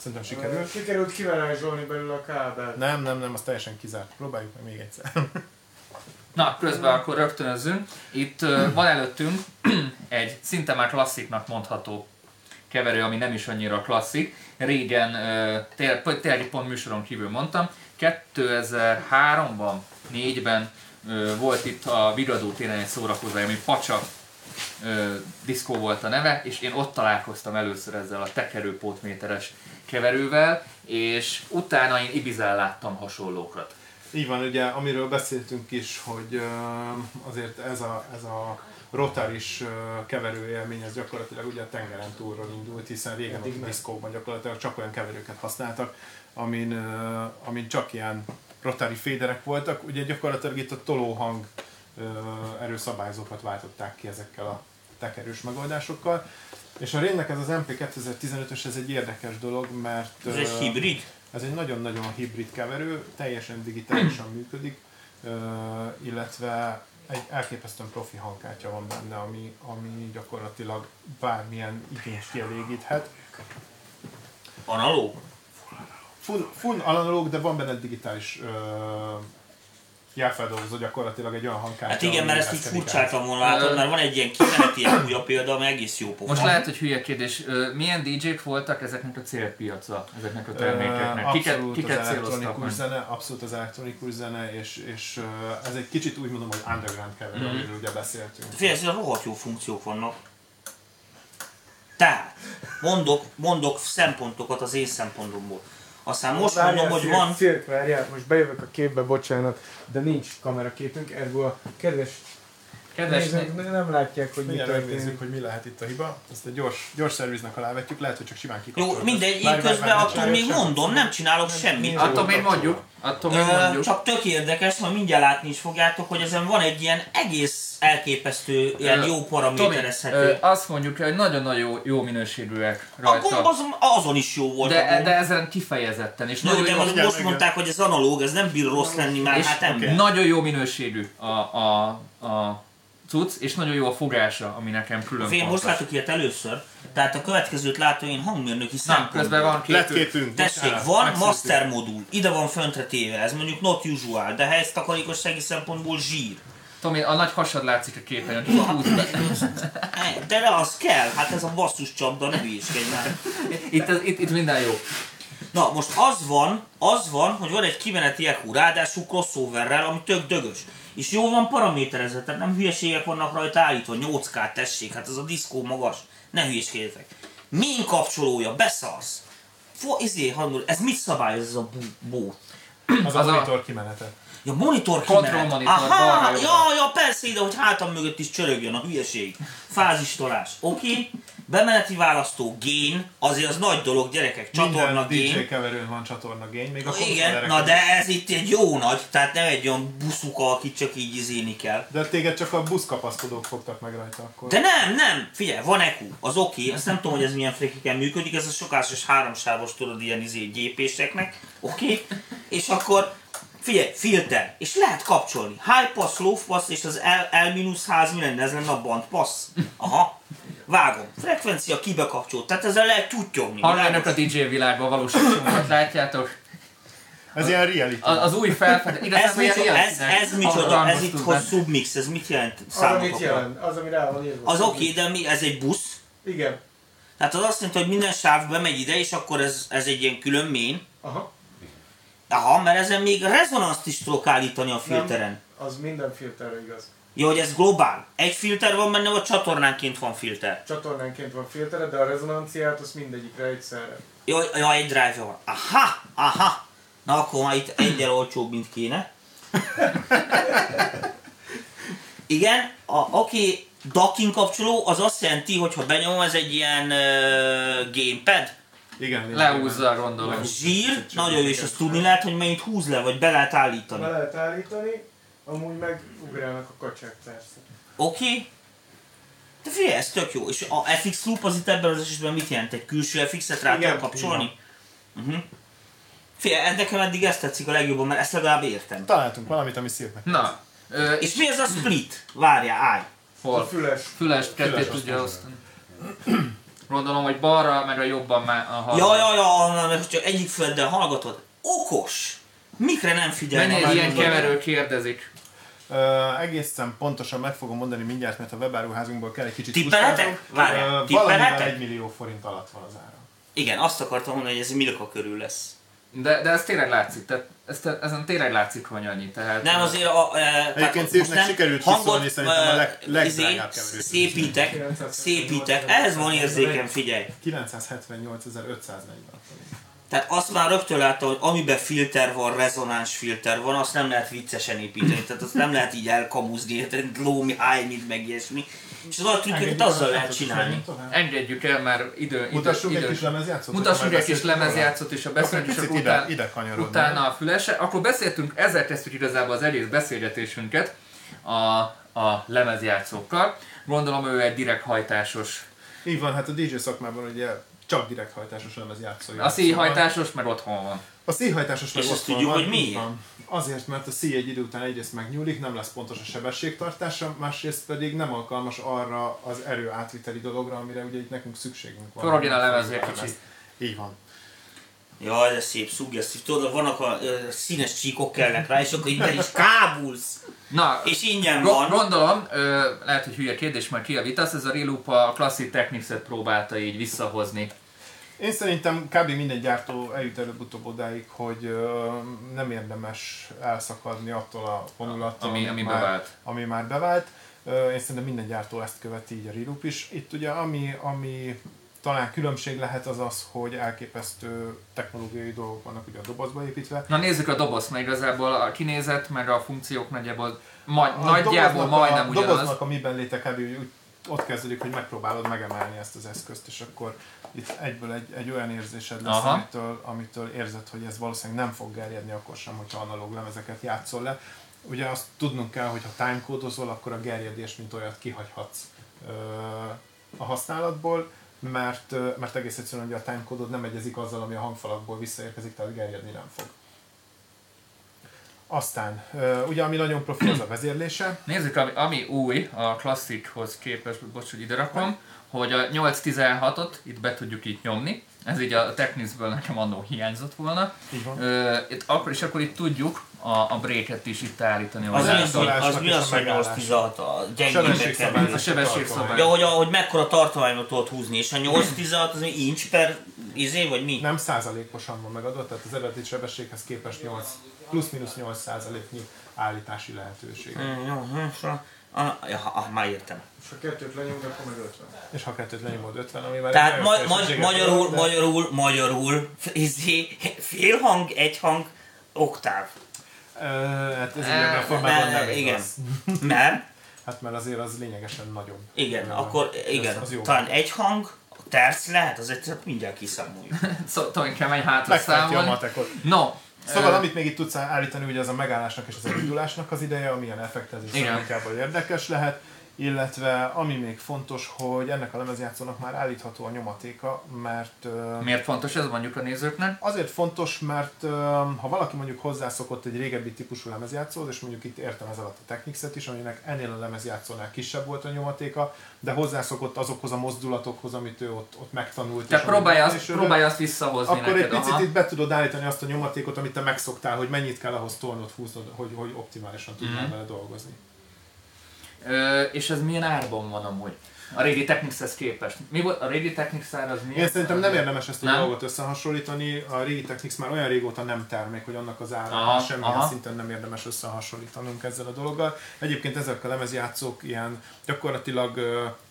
Szerintem sikerül. Sikerült kivarázsolni belőle a kábelt. Nem, nem, nem, az teljesen kizárt. Próbáljuk meg még egyszer. [LAUGHS] Na, közben akkor rögtönözzünk. Itt ö, van előttünk [CLEARS THROAT] egy szinte már klassziknak mondható keverő, ami nem is annyira klasszik. Régen, té- tényleg pont műsoron kívül mondtam, 2003-ban, 4-ben ö, volt itt a Vigadó téren egy szórakozás, ami Pacsa ö, diszkó volt a neve, és én ott találkoztam először ezzel a tekerő pótméteres keverővel, és utána én Ibizán láttam hasonlókat. Így van, ugye, amiről beszéltünk is, hogy ö, azért ez a, ez a rotaris ö, keverő élmény, ez gyakorlatilag ugye a tengeren túlról indult, hiszen régen nem. diszkókban gyakorlatilag csak olyan keverőket használtak, amin, amin csak ilyen rotari féderek voltak. Ugye gyakorlatilag itt a tolóhang erőszabályzókat váltották ki ezekkel a tekerős megoldásokkal. És a Rénnek ez az MP 2015-ös, ez egy érdekes dolog, mert... Ez egy hibrid? ez egy nagyon-nagyon hibrid keverő, teljesen digitálisan működik, illetve egy elképesztően profi hangkártya van benne, ami, ami gyakorlatilag bármilyen igényt kielégíthet. Analóg? Full, full analóg, de van benne digitális ö, jelfeldolgozó gyakorlatilag egy olyan hangkártya. Hát igen, mert ezt így furcsáltam volna látod, mert van egy ilyen kimeneti ilyen újabb példa, ami egész jó pofa. Most lehet, hogy hülye kérdés. Milyen DJ-k voltak ezeknek a célpiaca, ezeknek a termékeknek? Kiket, kiket az elektronikus zene, abszolút az elektronikus zene, és, és ez egy kicsit úgy mondom, hogy underground keverő, Mhm. amiről ugye beszéltünk. Figyelj, ezzel rohadt jó funkciók vannak. Tehát, mondok, mondok szempontokat az én szempontomból. Aztán most mondom, hogy van... Várjál, most bejövök a képbe, bocsánat, de nincs kameraképünk, ergo a kedves Kedves, ne- nem látják, hogy mi Mindjárt megnézzük, történik. hogy mi lehet itt a hiba. Ezt egy gyors, gyors szerviznek alá vetjük, lehet, hogy csak simán Jó, kikapcsolod. mindegy, én közben attól még mondom, nem csinálok semmit. attól még mondjuk, attól még mondjuk. Csak tök érdekes, majd mindjárt látni is fogjátok, hogy ezen van egy ilyen egész elképesztő, ilyen jó paraméterezhető. azt mondjuk, hogy nagyon-nagyon jó, jó minőségűek A rajta. gomb az, azon is jó volt a De, de ezen kifejezetten, és Jó, nagyon de jó, most, most mondták, hogy ez analóg, ez nem bír rossz lenni már, hát ember. nagyon jó minőségű a, a, a cucc, és nagyon jó a fogása, ami nekem külön Fél, most látok ilyet először, tehát a következőt látom én hangmérnöki szempontból. közben van Lett képünk. Tessék, van master modul, ide van föntre téve, ez mondjuk not usual, de helyez takarékossági szempontból zsír. Tomi, a nagy hasad látszik a képen, hogy húzd be. [LAUGHS] De le az kell, hát ez a basszus csapda, ne hülyéskedj már. Itt, ez- itt, itt minden jó. Na, most az van, az van, hogy van egy kimeneti EQ, ráadásul crossoverrel, ami tök dögös. És jó van paraméterezve, tehát nem hülyeségek vannak rajta állítva, 8K tessék, hát ez a diszkó magas. Ne hülyeskedjetek. Min kapcsolója, beszarsz. Fo, izé, hangul, ez mit szabályoz ez a bót? Az, Az a a- monitor kimenete. Ja, monitor Control kimenet. monitor, Aha, ja, ja, persze ide, hogy hátam mögött is csörögjön a hülyeség. Fázistolás. Oké. Okay. Bemeneti választó, gain, azért az nagy dolog, gyerekek, csatorna, Minden DJ gain. keverőn van csatorna gain, még a Igen, na de ez itt egy jó nagy, tehát nem egy olyan buszuka, akit csak így izéni kell. De téged csak a buszkapaszkodók fogtak meg rajta akkor. De nem, nem, figyelj, van EQ, az oké, okay. azt nem tudom, hogy ez milyen frékiken működik, ez a sokásos háromsávos, tudod, ilyen izé gépéseknek, oké, okay. és akkor figyelj, filter, és lehet kapcsolni. High pass, low pass, és az L, L ház mi lenne, ez lenne a band pass. Aha, vágom. Frekvencia kibe kapcsolt, tehát ezzel lehet tyútyogni. Hallgatok a DJ világban valóságunkat, látjátok? Ez ilyen reality. Az, az új felfedezés. Ez, micsoda, ez, ez micsoda, ez itt hogy submix, ez mit jelent Az, amit számotokra? jelent, az, ami rá van írva. Az oké, okay, de mi, ez egy busz, Igen. tehát az azt jelenti, hogy minden sáv bemegy ide, és akkor ez, ez egy ilyen külön main. Aha. Aha, mert ezen még rezonanst is tudok állítani a filteren. Nem, az minden filterre igaz. Jó, hogy ez globál. Egy filter van benne, vagy csatornánként van filter? Csatornánként van filtere, de a rezonanciát az mindegyikre egyszerre. Jó, jó egy drive van. Aha, aha. Na akkor már itt egyel olcsóbb, mint kéne. [LAUGHS] Igen, a, oké, docking kapcsoló az azt jelenti, hogy ha benyomom, ez egy ilyen uh, gamepad. Igen, Lehúzza, gondolom. Zsír, nagyon jó, és azt tudni lehet, hogy mennyit húz le, vagy be lehet Be állítani. lehet állítani, amúgy meg ugrálnak a kacsák persze. Oké. Okay. De figyelj, ez tök jó. És a FX loop az itt ebben az esetben mit jelent? Egy külső FX-et rá kell kapcsolni? Uh-huh. Figyelj, nekem eddig ezt tetszik a legjobban, mert ezt legalább értem. Találtunk valamit, ami szívnek. Na, ö, És mi ez a split? Várjál, állj. A hol? füles. Füles ketté Füles tudja osztani. Gondolom, hogy balra, meg a jobban már a hal. Ja, ja, ja, na, mert csak egyik földdel hallgatod. Okos! Mikre nem figyel? Mennél ilyen keverő kérdezik. Uh, egészen pontosan meg fogom mondani mindjárt, mert a webáruházunkból kell egy kicsit Tippelhetek? puskáznom. Várjál? Valamivel 1 millió forint alatt van az ára. Igen, azt akartam mondani, hogy ez Milka körül lesz. De, de ez tényleg látszik, tehát ezt, ezen tényleg látszik, hogy annyi. Tehát, Nem, azért a... E, Egyébként Szívnek nem sikerült hangot, kiszólni szerintem a leg- legdrágább izé, keverőt. Szépítek, szépítek. Ehhez van érzékem, figyelj. 978.540 forint. Tehát azt már rögtön látta, hogy amiben filter van, rezonáns filter van, azt nem lehet viccesen építeni. Tehát azt nem lehet így elkamuzni, érted, lómi, hájmit, meg ilyesmi. És az altrükköket azzal lehet csinálni. Engedjük el, mert idő, idő, Mutassunk egy idő. kis lemezjátszót? Mutassunk egy kis lemezjátszót és a egy beszélgetések ide, után, ide kanyarodni. utána a fülese. Akkor beszéltünk, ezzel kezdtük igazából az egész beszélgetésünket a, a lemezjátszókkal. Gondolom ő egy direkthajtásos. Így van, hát a DJ szakmában ugye csak direkthajtásos lemez játszója. A szíjhajtásos, mert otthon van. A szíjhajtásos meg És ott azt tudjuk, van, hogy miért? van. Azért, mert a szíj egy idő után egyrészt megnyúlik, nem lesz pontos a sebességtartása, másrészt pedig nem alkalmas arra az erő átviteli dologra, amire ugye itt nekünk szükségünk van. Forogjon a Lemezt. kicsit. Így van. Jaj, de szép, szuggesztív. Tudod, vannak a ö, színes csíkok kellnek rá, és akkor így be is kábulsz. Na, És ingyen van. gondolom, ö, lehet, hogy hülye kérdés, majd kijavítasz, ez a Reloop a Classic Technics-et próbálta így visszahozni. Én szerintem kb. minden gyártó eljut előbb-utóbb odáig, hogy ö, nem érdemes elszakadni attól a vonulattól, Ami- ami már, bevált. ami már bevált. Ö, Én szerintem minden gyártó ezt követi, így a Reloop is. Itt ugye ami, ami talán különbség lehet az az, hogy elképesztő technológiai dolgok vannak ugye a dobozba építve. Na nézzük a dobozt, mert igazából a kinézet, meg a funkciók nagyjából, majd, A nagyjából majdnem a, ugyanaz. doboznak a miben léte kb. úgy ott kezdődik, hogy megpróbálod megemelni ezt az eszközt, és akkor itt egyből egy, egy olyan érzésed lesz, Aha. amitől, amitől érzed, hogy ez valószínűleg nem fog gerjedni akkor sem, hogyha analóg lemezeket játszol le. Ugye azt tudnunk kell, hogy ha timecódozol, akkor a gerjedést, mint olyat kihagyhatsz ö, a használatból, mert, mert egész egyszerűen ugye a timecódod nem egyezik azzal, ami a hangfalakból visszaérkezik, tehát gerjedni nem fog. Aztán, ugye ami nagyon profi, az a vezérlése. Nézzük, ami, ami új a klasszikhoz képest, bocs, hogy ide rakom, hogy a 816-ot itt be tudjuk itt nyomni. Ez így a Technics-ből nekem annó hiányzott volna. Így van. Ö, itt, akkor, és akkor itt tudjuk a, a breaket is itt állítani. Az, hozzá. mi, az, az mi az, hogy megállás. 816 a. Sebességszabályozás. A sebességszabály. Ja, hogy, hogy mekkora tartományot tudod húzni, és a 816 az mi inch per izé, vagy mi? Nem százalékosan van megadott, tehát az eredeti sebességhez képest 8, plusz-minusz 8 százaléknyi állítási lehetőség. Mm, jó, hm, so- ah, ja, ah, már értem. És ha kettőt lenyomod, akkor meg 50. És ha kettőt lenyomod 50, ami már Tehát egy ma, ma, magyarul, de- magyarul, magyarul, izé, fél hang, egy hang, oktáv. Ö, hát ez ilyen a formában Ne, nem igen. [LAUGHS] Mert, Hát mert azért az lényegesen nagyobb. igen, Ö, akkor igen, Az, az jó. talán egy hang, terc lehet, azért csak mindjárt kiszámoljuk. Szoktam, hogy kemény hátra Megfejti a számolni. matekot. No, Szóval amit még itt tudsz állítani, ugye az a megállásnak és az elindulásnak az ideje, ami ilyen effektezés szempontjából érdekes lehet, illetve ami még fontos, hogy ennek a lemezjátszónak már állítható a nyomatéka, mert miért fontos ez mondjuk a nézőknek? Azért fontos, mert ha valaki mondjuk hozzászokott egy régebbi típusú lemezjátszóhoz, és mondjuk itt értem ez alatt a Technics-et is, aminek ennél a lemezjátszónál kisebb volt a nyomatéka, de hozzászokott azokhoz a mozdulatokhoz, amit ő ott, ott megtanult. Tehát és próbálja azt, próbálja azt visszahozni akkor neked. egy picit aha. itt be tudod állítani azt a nyomatékot, amit te megszoktál, hogy mennyit kell ahhoz tolnod, húznod, hogy, hogy optimálisan tudnál Mhm. vele dolgozni. Ö, és ez milyen árban van amúgy? A régi Technicshez képest. Mi volt a régi Technics az milyen? Én szerintem nem érdemes ezt a Nem? dolgot összehasonlítani. A régi Technics már olyan régóta nem termék, hogy annak az ára Aha, semmilyen aha. szinten nem érdemes összehasonlítanunk ezzel a dologgal. Egyébként ezek a lemezjátszók ilyen gyakorlatilag,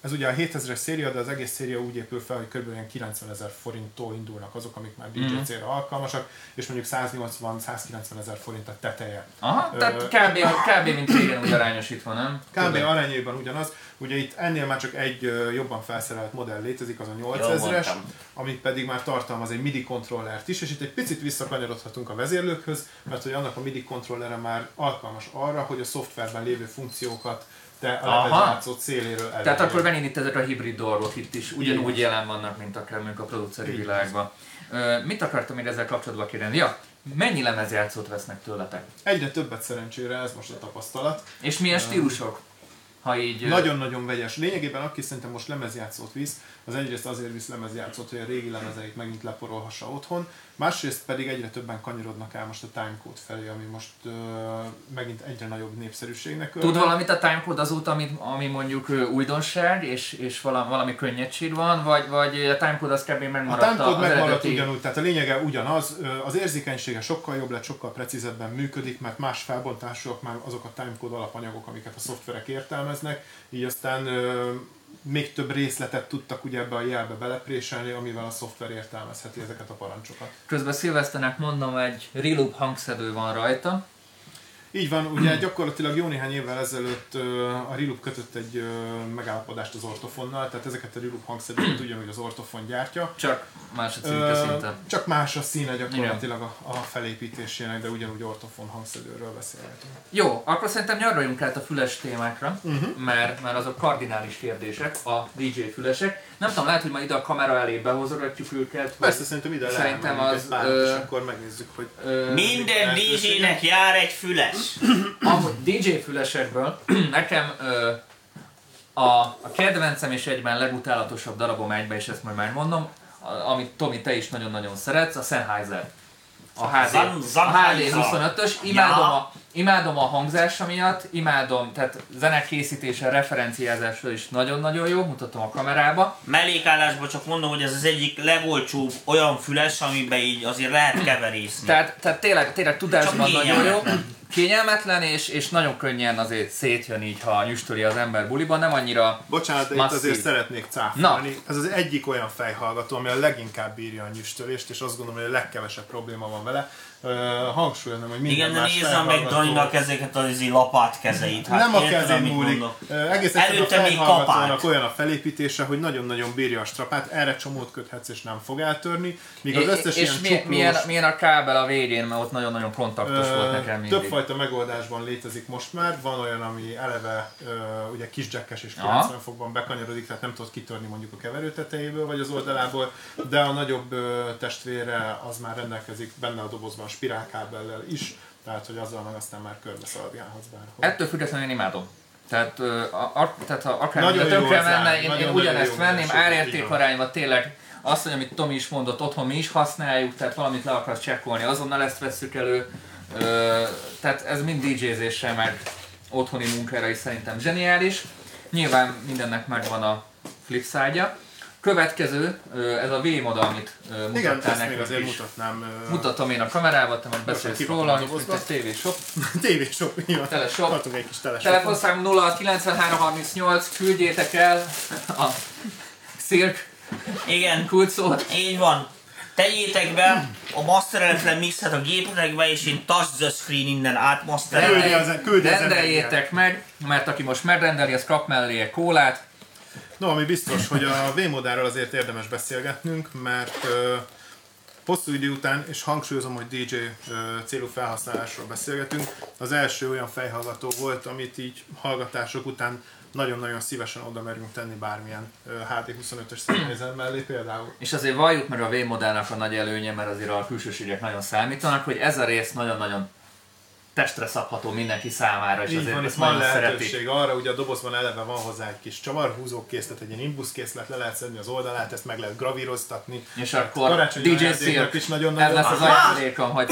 ez ugye a 7000-es széria, de az egész széria úgy épül fel, hogy kb. ilyen 90 ezer forinttól indulnak azok, amik már DJ célra alkalmasak, és mondjuk 180-190 ezer forint a teteje. Aha, tehát kb. kb. mint régen úgy arányosítva, nem? Kb. Arányaiban ugyanaz. Ugye itt ennél már csak egy jobban felszerelt modell létezik, az a Jól 8000-es, mondtam. amit pedig már tartalmaz egy MIDI kontrollert is, és itt egy picit visszakanyarodhatunk a vezérlőkhöz, mert hogy annak a MIDI kontrollere már alkalmas arra, hogy a szoftverben lévő funkciókat te a lemezjátszó céléről elérjél. Tehát akkor ezek a hibrid dolgok itt is ugyanúgy jelen vannak, mint akár mondjuk a produceri világban. Ö, mit akartam még ezzel kapcsolatban kérdezni? Ja, mennyi lemezjátszót vesznek tőletek? Egyre többet szerencsére, ez most a tapasztalat. És milyen stílusok? Ha így... Nagyon-nagyon vegyes. Lényegében aki szerintem most lemezjátszót visz, az egyrészt azért visz lemezjátszót, hogy a régi lemezeit megint leporolhassa otthon, másrészt pedig egyre többen kanyarodnak el most a timecode felé, ami most ö, megint egyre nagyobb népszerűségnek Tud örvend. valamit a timecode azóta, amit, ami mondjuk ö, újdonság, és, és valami, valami könnyedség van, vagy, vagy a timecode az kb. A megmaradt timecode az megmaradt eredeti... ugyanúgy, tehát a lényege ugyanaz, az érzékenysége sokkal jobb lett, sokkal precízebben működik, mert más felbontásúak már azok a timecode alapanyagok, amiket a szoftverek értelmeznek, így aztán ö, még több részletet tudtak ugye ebbe a jelbe belepréselni, amivel a szoftver értelmezheti ezeket a parancsokat. Közben Szilveszternek mondom, egy reloop hangszedő van rajta. Így van, ugye gyakorlatilag jó néhány évvel ezelőtt a Reloop kötött egy megállapodást az Ortofonnal, tehát ezeket a Reloop hangszedőket [CLEARS THROAT] ugyanúgy az Ortofon gyártja. Csak más a Ö, szinte. csak más a színe gyakorlatilag a, a felépítésének, de ugyanúgy ortofon hangszedőről beszélgetünk. Jó, akkor szerintem nyaraljunk át a füles témákra, uh-huh. mert, mert azok kardinális kérdések, a DJ fülesek. Nem tudom, lehet, hogy majd ide a kamera elé behozogatjuk őket. Persze, szerintem ide Szerintem az, egy párat, ö, és akkor megnézzük, hogy Ö, Minden. DJ-nek jár egy füles. Amúgy DJ fülesekből [CLEARS THROAT] nekem ö, a, a kedvencem és egyben legutálatosabb darabom egybe, és ezt majd már mondom, a, amit Tomi te is nagyon-nagyon szeretsz, a Sennheiser. A HD, Zan- a Sennheiser. HD25-ös, imádom, Ja. a, imádom a hangzása miatt, imádom, tehát zenek készítése, referenciázásra is nagyon-nagyon jó, mutatom a kamerába. Mellékállásban csak mondom, hogy ez az egyik legolcsóbb olyan füles, amiben így azért lehet keverészni. Tehát, tehát tényleg, tényleg tudásban nagyon jó. kényelmetlen. És, és nagyon könnyen azért szétjön így, ha nyüstöli az ember buliban, nem annyira Bocsánat, de Masszív. itt azért szeretnék cáfolni. Ez az egyik olyan fejhallgató, ami a leginkább bírja a nyüstölést, és azt gondolom, hogy a legkevesebb probléma van vele. Uh, hangsúlyozom, hogy minden Igen, de nézzem meg Daninak ezeket az izi lapát kezeit. Hát nem a kezén múlik. Ö, Egész Előtte még kapált. olyan a felépítése, hogy nagyon-nagyon bírja a strapát, erre csomót köthetsz és nem fog eltörni, míg az összes és ilyen milyen, csuklós, milyen, milyen, a kábel a végén, mert ott nagyon-nagyon kontaktos volt nekem mindig. Többfajta megoldásban létezik most már, van olyan, ami eleve ö, ugye kis jackes és Aha. 90 fokban bekanyarodik, tehát nem tudod kitorni mondjuk a keverő tetejéből vagy az oldalából, de a nagyobb testvére az már rendelkezik benne a dobozban spirálkábellel is, tehát hogy azzal meg aztán már körbe szaladgálhatsz bárhol. Ettől függetlenül én imádom. Tehát, a, a, tehát ha akár Nagyon nagyon tönkre menne, én, én nagyon-nagyon ugyanezt venném, minőség, így árérték van. arányban tényleg azt, hogy amit Tomi is mondott, otthon mi is használjuk, tehát valamit le akarsz csekkolni, azonnal ezt vesszük elő. Ö, tehát ez mind DJ-zésre, meg otthoni munkára is szerintem zseniális. Nyilván mindennek megvan a flip side-ja. Következő, ez a V-mod, amit Igen, mutattál még nekünk azért is. mutatnám. Mutatom én a kamerába, te majd beszélsz róla, a mint egy tévésop. [LAUGHS] Tévésop, így van. Teleshop. Tartunk egy kis teleshop. Telefonszám 0 9338, küldjétek el a Szirk Igen, kulcsszót. így van. tegyétek be a masterelflen mixet a gépetekbe, és én touch the screen innen küldje az Rendeljétek meg, mert aki most megrendeli, az kap mellé egy kólát. No, ami biztos, hogy a V-modáról azért érdemes beszélgetnünk, mert ö, hosszú idő után, és hangsúlyozom, hogy DJ célú felhasználásról beszélgetünk, az első olyan fejhallgató volt, amit így hallgatások után nagyon-nagyon szívesen oda merünk tenni bármilyen ö, HD25-ös Sennheiser mellé például. És azért valljuk meg a V-modellnak a nagy előnye, mert azért a külsőségek nagyon számítanak, hogy ez a rész nagyon-nagyon testre szabható mindenki számára, és Így azért van, ezt van szeretik. lehetőség arra, ugye a dobozban eleve van hozzá egy kis csavarhúzó készlet, egy ilyen imbusz készlet, le lehet szedni az oldalát, ezt meg lehet gravíroztatni. És akkor DJ Silk, is nagyon ez lesz az ajándékom, hogy.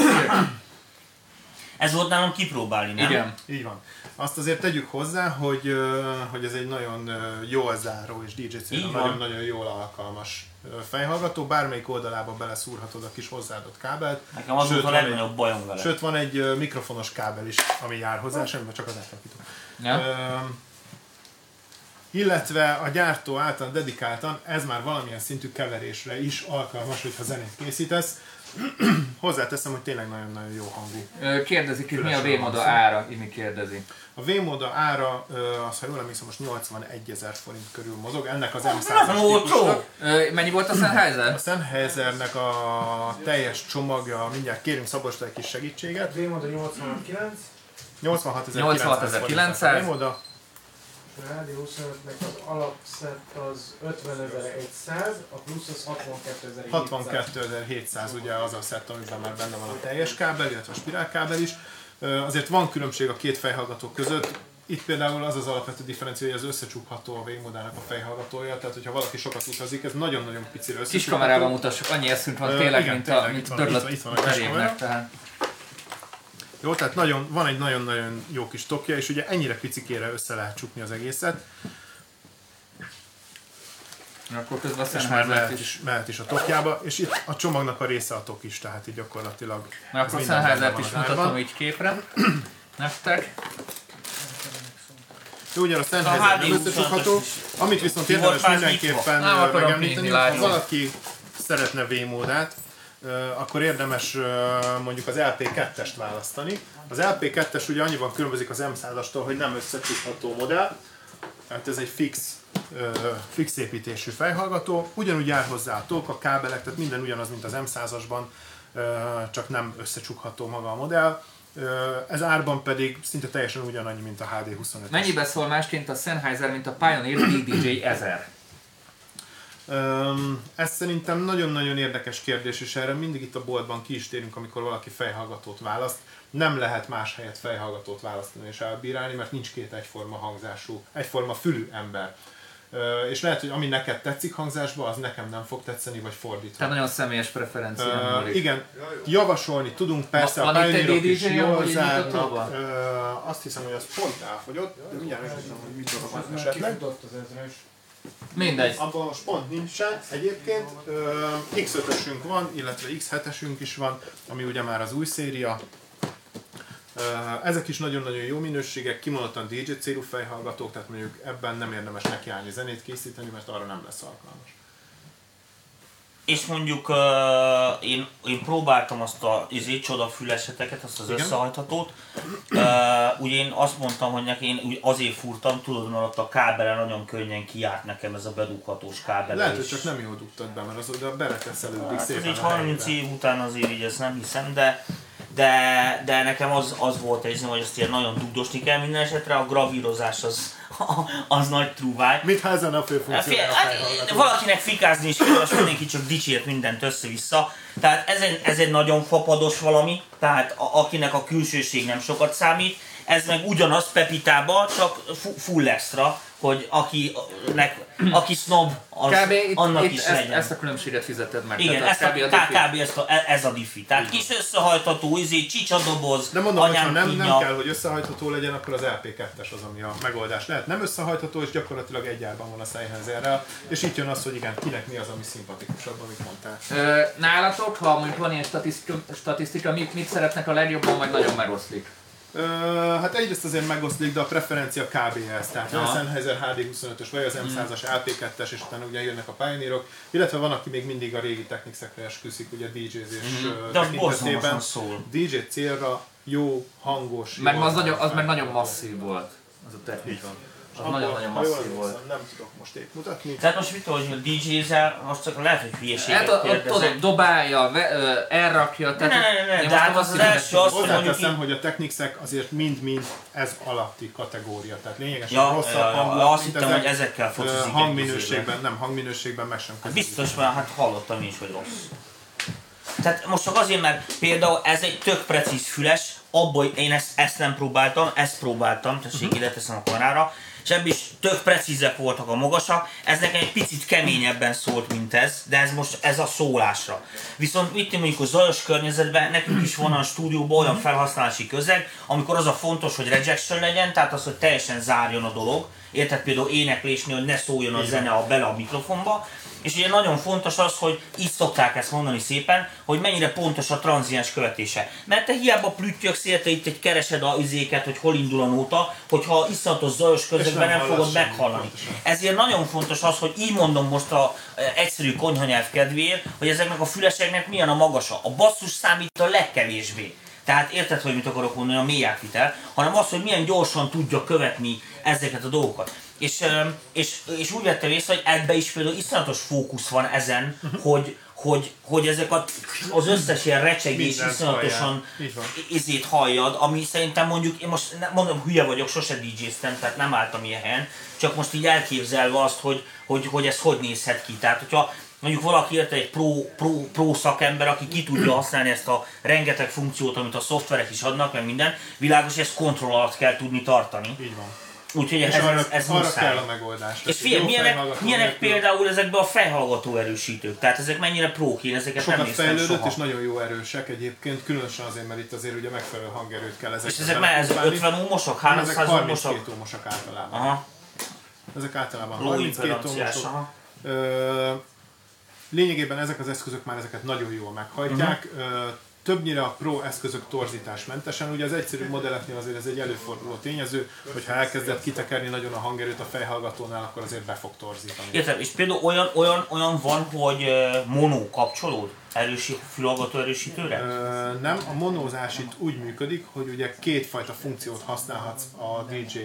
Ez volt nálam kipróbálni, nem? Igen. Így van. Azt azért tegyük hozzá, hogy, hogy ez egy nagyon jól záró és DJ nagyon-nagyon jól alkalmas fejhallgató. Bármelyik oldalába beleszúrhatod a kis hozzáadott kábelt. Nekem az volt a van egy- legnagyobb bajom vele. Sőt, van egy mikrofonos kábel is, ami jár hozzá, semmiben csak az. Öm, illetve a gyártó által dedikáltan ez már valamilyen szintű keverésre is alkalmas, hogyha zenét készítesz. [CLEARS THROAT] Hozzáteszem, hogy tényleg nagyon-nagyon jó hangú. Kérdezik itt, mi a van ára, Imi kérdezi. A V-moda ára, az, ha jól emlékszem, most 81 ezer forint körül mozog. Ennek az M100-as Nem olcsó! típusnak. Ö, Mennyi volt a A Sennheiser? Sennheisernek a teljes csomagja, mindjárt kérünk Szabostól egy kis segítséget. V-moda 89, 86.900 86.900. forint a V-moda. a Rádió 25-nek az alapszett az 50.100, a plusz az 62.700. 62.700 ugye az a szett, amiben már benne van a teljes kábel, illetve a spirálkábel is. Azért van különbség a két fejhallgató között. Itt például az az alapvető differencia, hogy az összecsukható a V-modának a fejhallgatója, tehát hogyha valaki sokat utazik, ez nagyon-nagyon picire Kis összecsukható. kamerában mutassuk, annyi eszünk van tényleg, igen, mint a tényleg, mint itt van, itt van, itt van a kis tehát. Jó, tehát nagyon, van egy nagyon-nagyon jó kis tokja, és ugye ennyire picikére össze lehet csukni az egészet, Akkor közben a és már mehet is. mehet is a tokjába, és itt a csomagnak a része a tok is, tehát így gyakorlatilag ez akkor Sennheiser-t is mutatom így képre. [CLEARS THROAT] Nektek. Jó, ugye a Sennheiser nem HD25-ös összecsukható, amit viszont érdemes mindenképpen Nem megemlíteni, ha valaki szeretne V-módát, akkor érdemes mondjuk az LP2-est választani. Az LP2-es ugye annyiban különbözik az M100-astól, hogy nem összecsukható modell, tehát ez egy fix, fix építésű fejhallgató, ugyanúgy jár hozzá a tók, a kábelek, tehát minden ugyanaz, mint az M100-asban, ö, csak nem összecsukható maga a modell. Ez árban pedig szinte teljesen ugyanannyi, mint a HD25. Mennyibe szól másként a Sennheiser, mint a Pioneer DDJ 1000? Öm, ez szerintem nagyon-nagyon érdekes kérdés, és erre mindig itt a boltban ki is térünk, amikor valaki fejhallgatót választ. Nem lehet más helyet fejhallgatót választani és elbírálni, mert nincs két egyforma hangzású, egyforma fülű ember. Ö, és lehet, hogy ami neked tetszik hangzásba, az nekem nem fog tetszeni, vagy fordítva. Tehát nagyon személyes preferencia múlik. igen, javasolni tudunk, persze Van a pioneerok is jól zárnak. Ö, Azt hiszem, hogy az pont elfogyott, de mindjárt megnézem, hogy mit van esetleg. Kifutott az ezres. Mindegy. Abban most pont nincsen. Egyébként ö, X5-ösünk van, illetve X7-esünk is van, ami ugye már az új széria. Ezek is nagyon-nagyon jó minőségek, kimondottan DJ célú fejhallgatók, tehát mondjuk ebben nem érdemes nekiállni zenét készíteni, mert arra nem lesz alkalmas. És mondjuk uh, én, én próbáltam azt a izé, csodafüleseteket, azt az Igen. összehajthatót. Uh, ugye én azt mondtam, hogy neki én azért furtam, tudod, mert ott a kábelen nagyon könnyen kiárt nekem ez a bedughatós kábel. Lehet, hogy csak nem jól dugtad be, mert az oda beleteszelődik Hát ez szépen így a 30 helyére. év után azért így ezt nem hiszem, de, de, de nekem az, az volt egy hogy ezt ilyen nagyon dugdosni kell minden esetre, a gravírozás az, [LAUGHS] az nagy trúváj. Mit ha ezen a a hát, valakinek fikázni is kell, most mindenki csak dicsért mindent össze-vissza. Tehát ez egy, ez egy nagyon fapados valami, tehát a, akinek a külsőség nem sokat számít, ez meg ugyanaz Pepitába, csak fu- full extra, hogy akinek, aki snob, az, Kb. itt, annak itt is ezt, legyen. ezt a különbséget fizeted meg. Igen, Tehát ezt a, kb. a kb. Ezt a, ez a diffi. Tehát kis összehajtható, izé, csicsadoboz, De mondom, hogy ha nem, nem kell, hogy összehajtható legyen, akkor az LP2-es az, ami a megoldás lehet. Nem összehajtható, és gyakorlatilag egy árban van a Sennheiserrel, és itt jön az, hogy igen, kinek mi az, ami szimpatikusabb, amit mondtál. Ö, nálatok, ha mondjuk van ilyen statisztika, statisztika mit, mit szeretnek a legjobban, vagy nagyon megoszlik? Ö, hát egyrészt azért megoszlik, de a preferencia kb. ez. Tehát vagy a Aha. Sennheiser HD25-ös, vagy az M100-as LP2-es, és utána ugye jönnek a Pioneerok, illetve van, aki még mindig a régi Technics-ekre esküszik, ugye DJs-és Mhm. De az borzalmasan szól. DJ célra jó, hangos, Meg jó az, nagyon, az meg nagyon masszív volt. Az a technika. Az nagyon-nagyon masszív volt. Nem tudok most épp mutatni. Tehát most mit tudod, hogy DJ-zel, most csak lehet, hogy hülyeséget Hát ott, dobálja, ve, ö, elrakja, tehát... ne, ne, ne, de hát a az az első az, hogy mondjuk hogy a Technicsek azért mind-mind ez alatti kategória, tehát lényegesen Ja, rosszabb ja, hangulat, azt hittem, hogy ezekkel focizik hangminőségben, nem, hangminőségben meg sem Hát biztos, mert hát hallottam is, hogy rossz. Tehát most csak azért, mert például ez egy tök precíz füles, abból én ezt, ezt nem próbáltam, ezt próbáltam, tessék ide teszem a kamerára, és is tök precízek voltak a magasak, ez nekem egy picit keményebben szólt, mint ez, de ez most ez a szólásra. Viszont itt mondjuk a zajos környezetben nekünk is van a stúdióban olyan felhasználási közeg, amikor az a fontos, hogy rejection legyen, tehát az, hogy teljesen zárjon a dolog, érted? Például éneklésnél, hogy ne szóljon a zene a bele a mikrofonba, és ugye nagyon fontos az, hogy így szokták ezt mondani szépen, hogy mennyire pontos a tranziens követése. Mert te hiába plüttyöksz érte itt egy keresed a izéket, hogy hol indul a nóta, hogyha iszonyatos zajos közegben nem nem, fogod meghallani. pontosan. Ezért nagyon fontos az, hogy így mondom most a e, egyszerű konyhanyelv kedvéért, hogy ezeknek a füleseknek milyen a magasa. A basszus számít a legkevésbé. Tehát érted, hogy mit akarok mondani a mély átvitel, hanem az, hogy milyen gyorsan tudja követni ezeket a dolgokat. És, és, és úgy vettem észre, hogy ebbe is például iszonyatos fókusz van ezen, hogy, hogy, hogy ezek a, az összes ilyen recsegés iszonyatosan izét halljad, ami szerintem mondjuk, én most nem- mondom, hülye vagyok, sose DJ-ztem, tehát nem álltam ilyen helyen, csak most így elképzelve azt, hogy, hogy, hogy ez hogy nézhet ki. Tehát, hogyha mondjuk valaki érte egy pro, pro, pro szakember, aki ki tudja használni ezt a rengeteg funkciót, amit a szoftverek is adnak, meg minden, világos, hogy ezt kontroll alatt kell tudni tartani. Így van. Úgyhogy ez, arra, ez, ez arra muszáj. kell a megoldás. És figyelj, milyenek, milyenek például ezekben a fejhallgató erősítők? Tehát ezek mennyire prók, én ezeket nem Sokat néztem fejlődött soha. és nagyon jó erősek egyébként, különösen azért, mert itt azért ugye megfelelő hangerőt kell ezekre És ezek már ezek belepumpálni. 50 ómosok, Nem, ezek 300 ómosok? 32 ómosak általában. Aha, Ezek általában low 32 impedanciás, ómosok. Ö, lényegében ezek az eszközök már ezeket nagyon jól meghajtják. Mhm. Többnyire a pro eszközök torzításmentesen. Ugye az egyszerű modelleknél azért ez egy előforduló tényező, hogyha elkezdett kitekerni nagyon a hangerőt a fejhallgatónál, akkor azért be fog torzítani. Értem, és például olyan, olyan, olyan van, hogy ö, mono kapcsolód erősít, fülhallgató erősítőre? Ö, nem, a monózás itt úgy működik, hogy ugye kétfajta funkciót használhatsz a DJ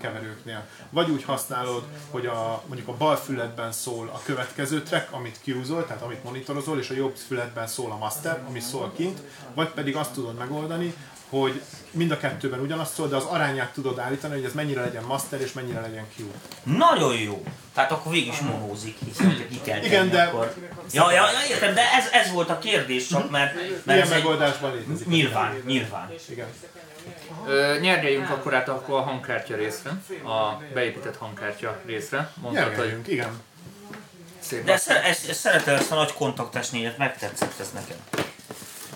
keverőknél. Vagy úgy használod, hogy a, mondjuk a bal füledben szól a következő track, amit kiúzol, tehát amit monitorozol, és a jobb füledben szól a master, ami szól kint, vagy pedig azt tudod megoldani, hogy mind a kettőben ugyanazt szól, de az arányát tudod állítani, hogy ez mennyire legyen master és mennyire legyen Q. Nagyon jó! Tehát akkor végig is monózik, hiszen hogyha ki kell Igen, tenni, de- akkor... Ja, ja, ja, értem, de ez, ez volt a kérdés csak, mert, mert Ilyen ez egy... megoldásban létezik. Nyilván, nyilván. Igen. Ö, nyergeljünk akkor át akkor a hangkártya részre, a beépített hangkártya részre. Nyergeljünk, igen. szép De ezt, ezt, ezt szeretem ezt a nagy kontaktás négyet, megtetszett ez nekem.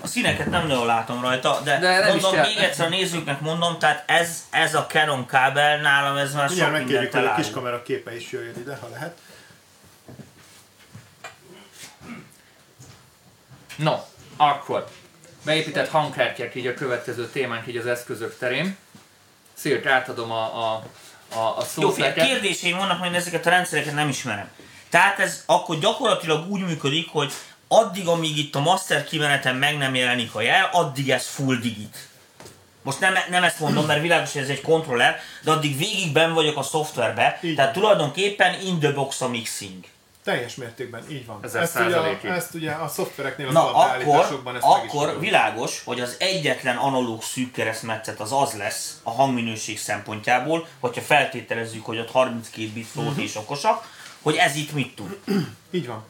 Színeket nem nagyon látom rajta, de, De nem mondom, még egyszer a nézőknek mondom, tehát ez, ez a Canon kábel nálam ez már sok Mindjárt mindent megkérjük, hogy a kis kamera képe is jöjjön ide, ha lehet. No, akkor beépített hangkártyák így a következő témánk így az eszközök terén. Szirk, átadom a, a, a, a Jó, figyelj, neked. kérdéseim vannak, majd ezeket a rendszereket nem ismerem. Tehát ez akkor gyakorlatilag úgy működik, hogy addig, amíg itt a master kimeneten meg nem jelenik a jel, addig ez full digit. Most nem, nem ezt mondom, mert világos, hogy ez egy kontroller, de addig végig ben vagyok a szoftverbe, Így tehát tulajdonképpen in the box a mixing. Teljes mértékben, így van. Ezer Ezt ugye, a, ezt ugye a szoftvereknél, az Na akkor, alapbeállításokban ezt meg is akkor világos, hogy az egyetlen analóg szűk keresztmetszet az az lesz a hangminőség szempontjából, hogyha feltételezzük, hogy ott 32 bit Mhm. és okosak, hogy ez itt mit tud. Így van.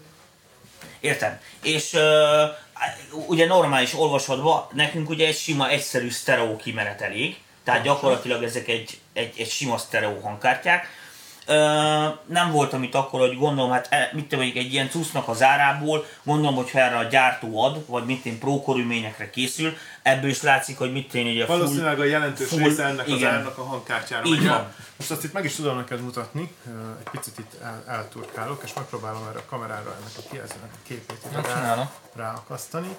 Értem. És ö, ugye normális olvasatban nekünk ugye egy sima, egyszerű sztereó kimenet elég, tehát gyakorlatilag ezek egy, egy, egy sima sztereó hangkártyák. Nem voltam itt akkor, hogy gondolom, hát e, mit tudom, mondjuk egy ilyen cusznak az árából, gondolom, hogy ha erre a gyártó ad, vagy mit én pro körülményekre készül, ebből is látszik, hogy mit én ugye full, Valószínűleg a jelentős full- része ennek az igen. árnak a hangkártyára Így megy. van. Most azt itt meg is tudom neked mutatni, egy picit itt el, elturkálok, és megpróbálom erre a kamerára ennek a kijelzőnek a képét ide rá, ráakasztani.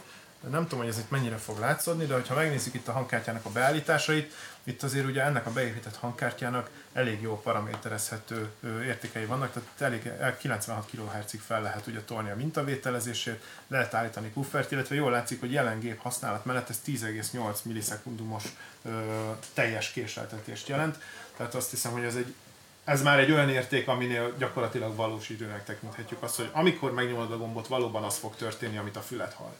Nem tudom, hogy ez itt mennyire fog látszódni, de ha megnézzük itt a hangkártyának a beállításait, itt azért ugye ennek a beépített hangkártyának elég jó paraméterezhető értékei vannak, tehát elég el- 96 kHz-ig fel lehet ugye tolni a mintavételezését, lehet állítani puffert, illetve jól látszik, hogy jelen gép használat mellett ez 10,8 millisekundumos teljes késleltetést jelent, tehát azt hiszem, hogy ez egy ez már egy olyan érték, aminél gyakorlatilag valós időnek tekinthetjük azt, hogy amikor megnyomod a gombot, valóban az fog történni, amit a fület hall.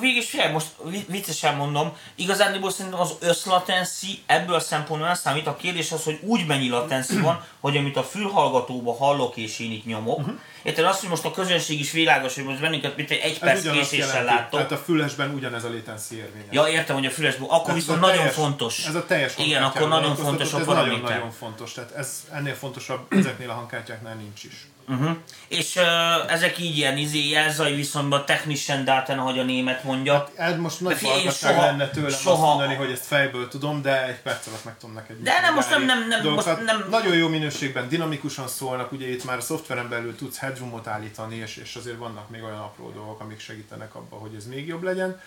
Végig figyelj, most vi- viccesen mondom, igazándiból szerintem az összlatency ebből a szempontból nem számít. A kérdés az, hogy úgy mennyi latency van, hogy amit a fülhallgatóba hallok és én itt nyomok. Uh-huh. Érted azt, hogy most a közönség is világos, hogy most bennünket mint egy, egy perc késéssel láttok. Tehát a fülesben ugyanez a latency érvényes. Ja, értem, hogy a fülesből. Akkor Ez viszont nagyon teljes- fontos. Ez a teljes Igen, akkor nagyon fontos a ez paraméter. nagyon-nagyon fontos, tehát ez ennél fontosabb ezeknél a hangkártyáknál nincs is. Uh-huh. És uh, ezek így ilyen izé jelzaj viszonyban technischen daten, ahogy a német mondja. Ez most nagy hallgatság lenne tőlem soha- azt mondani, hogy ezt fejből tudom, de egy perc alatt meg tudom neked De nem, most nem- nem- nem- dolgokat. most nem- Nagyon jó minőségben, dinamikusan szólnak, ugye itt már a szoftveren belül tudsz headroomot állítani, és, és azért vannak még olyan apró dolgok, amik segítenek abban, hogy ez még jobb legyen.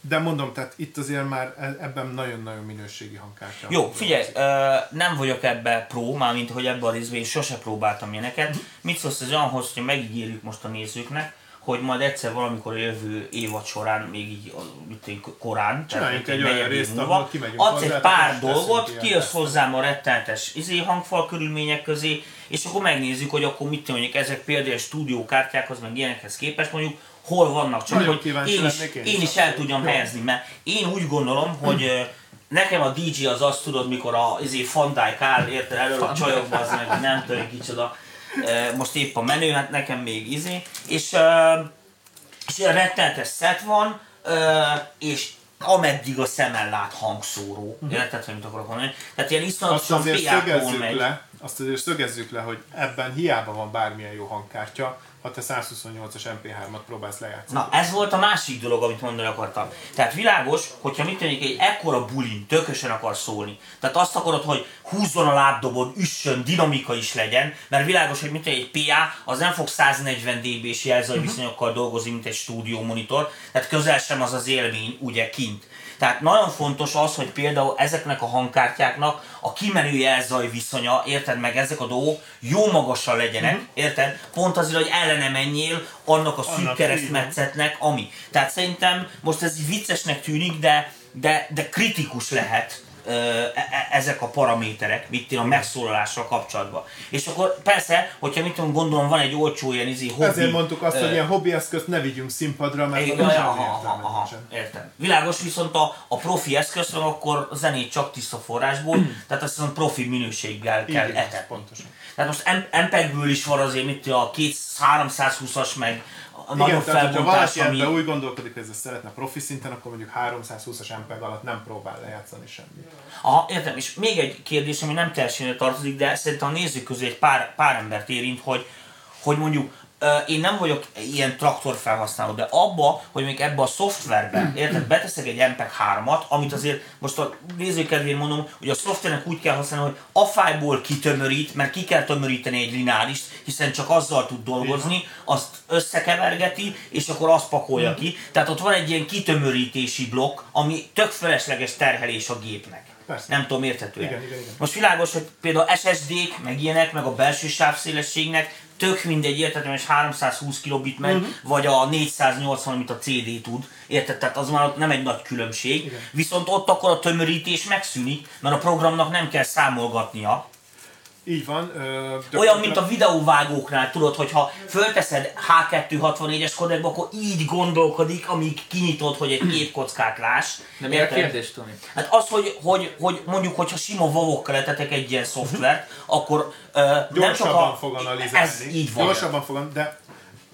De mondom, tehát itt azért már e- ebben nagyon-nagyon minőségi hangkártya. Jó, figyelj, ö, nem vagyok ebbe pro, mármint hogy ebben a részben én sose próbáltam ilyeneket. Mit szólsz az olyanhoz, hogy megígérjük most a nézőknek, hogy majd egyszer valamikor a jövő évad során, még így a- mit én, korán, Csináljunk egy olyan részt, múlva, adsz egy pár dolgot, kijössz hozzám a rettenetes izé hangfal körülmények közé, és akkor megnézzük, hogy akkor mit mondjuk ezek például stúdiókártyákhoz, meg ilyenekhez képest mondjuk hol vannak, csak Nagyon hogy én is, én én is el tudjam helyezni, mert én úgy gondolom, hogy nekem a DJ az azt tudod, mikor a izé Fandijk áll, érted elől a csajokba, az meg nem tudom, kicsoda. Most épp a menő, hát nekem még izé. És, és ilyen rettenetes szett van, és ameddig a szemen lát hangszóró. Érted, hogy mit akarok mondani? Tehát ilyen iszonyatosan piákon megy. le, azt azért szögezzük le, hogy ebben hiába van bármilyen jó hangkártya, ha te 128-as MP3-at próbálsz lejátszani. Na, ez volt a másik dolog, amit mondani akartam. Tehát világos, hogyha mit mondjuk egy ekkora bulin tökösen akar szólni. Tehát azt akarod, hogy húzzon a lábdobod, üssön, dinamika is legyen, mert világos, hogy mint egy PA, az nem fog 140 dB-s jelzajviszonyokkal dolgozni, mint egy stúdió monitor, tehát közel sem az az élmény ugye kint. Tehát nagyon fontos az, hogy például ezeknek a hangkártyáknak a kimenő jelzaj viszonya, érted meg, ezek a dolgok jó magasan legyenek, érted? Pont azért, hogy ellene menjél annak a szűk keresztmetszetnek, ami. Tehát szerintem most ez viccesnek tűnik, de, de, de kritikus lehet ezek a paraméterek, mit én a megszólalással kapcsolatban. És akkor persze, hogyha mit tudom, gondolom van egy olcsó ilyen izi hobbi. Ezért mondtuk azt, hogy ilyen hobbi eszközt ne vigyünk színpadra, mert igen, aha, aha, aha, értem. Világos, viszont a, a profi eszköz, meg akkor zenét csak tiszta forrásból, [CLEARS THROAT] tehát azt hiszem profi minőséggel kell Így, etetni. pontosan. Tehát most MPEG-ből is van azért, tudom, a 320-as, meg a nagyobb Igen, tehát hogyha felbontás, valaki ami... ebben úgy gondolkodik, hogy ezt szeretne profi szinten, akkor mondjuk 320-as MPEG alatt nem próbál lejátszani semmit. Aha, értem. És még egy kérdés, ami nem teljesen tartozik, de szerintem a nézők közé egy pár, pár embert érint, hogy, hogy mondjuk én nem vagyok ilyen traktor felhasználó, de abba, hogy még ebbe a szoftverbe, [CLEARS THROAT] érted, beteszek egy MPEG-3-at, amit azért most a nézők kedvéért mondom, hogy a szoftvernek úgy kell használni, hogy a fájból kitömörít, mert ki kell tömöríteni egy lineárist, hiszen csak azzal tud dolgozni, azt összekevergeti, és akkor azt pakolja ki. Tehát ott van egy ilyen kitömörítési blokk, ami tök felesleges terhelés a gépnek. Persze. Nem tudom, érthető Igen, igen, igen. Most világos, hogy például SSD-k, meg ilyenek, meg a belső sávszélességnek tök mindegy, érted, hogy 320 kilobit megy, uh-huh. vagy a 480, amit a CD tud, érted? Tehát az már ott nem egy nagy különbség. Igen. Viszont ott akkor a tömörítés megszűnik, mert a programnak nem kell számolgatnia. Így van. Ö, Olyan, mint a videóvágóknál, tudod, hogyha fölteszed H264-es kodekba, akkor így gondolkodik, amíg kinyitod, hogy egy képkockát láss. De mi a kérdés, Tomi? Hát az, hogy, hogy, hogy mondjuk, hogyha sima vavokkal letetek egy ilyen szoftvert, akkor uh, nem csak gyorsabban a... fog analizálni. Ez így van. Gyorsabban fog, de,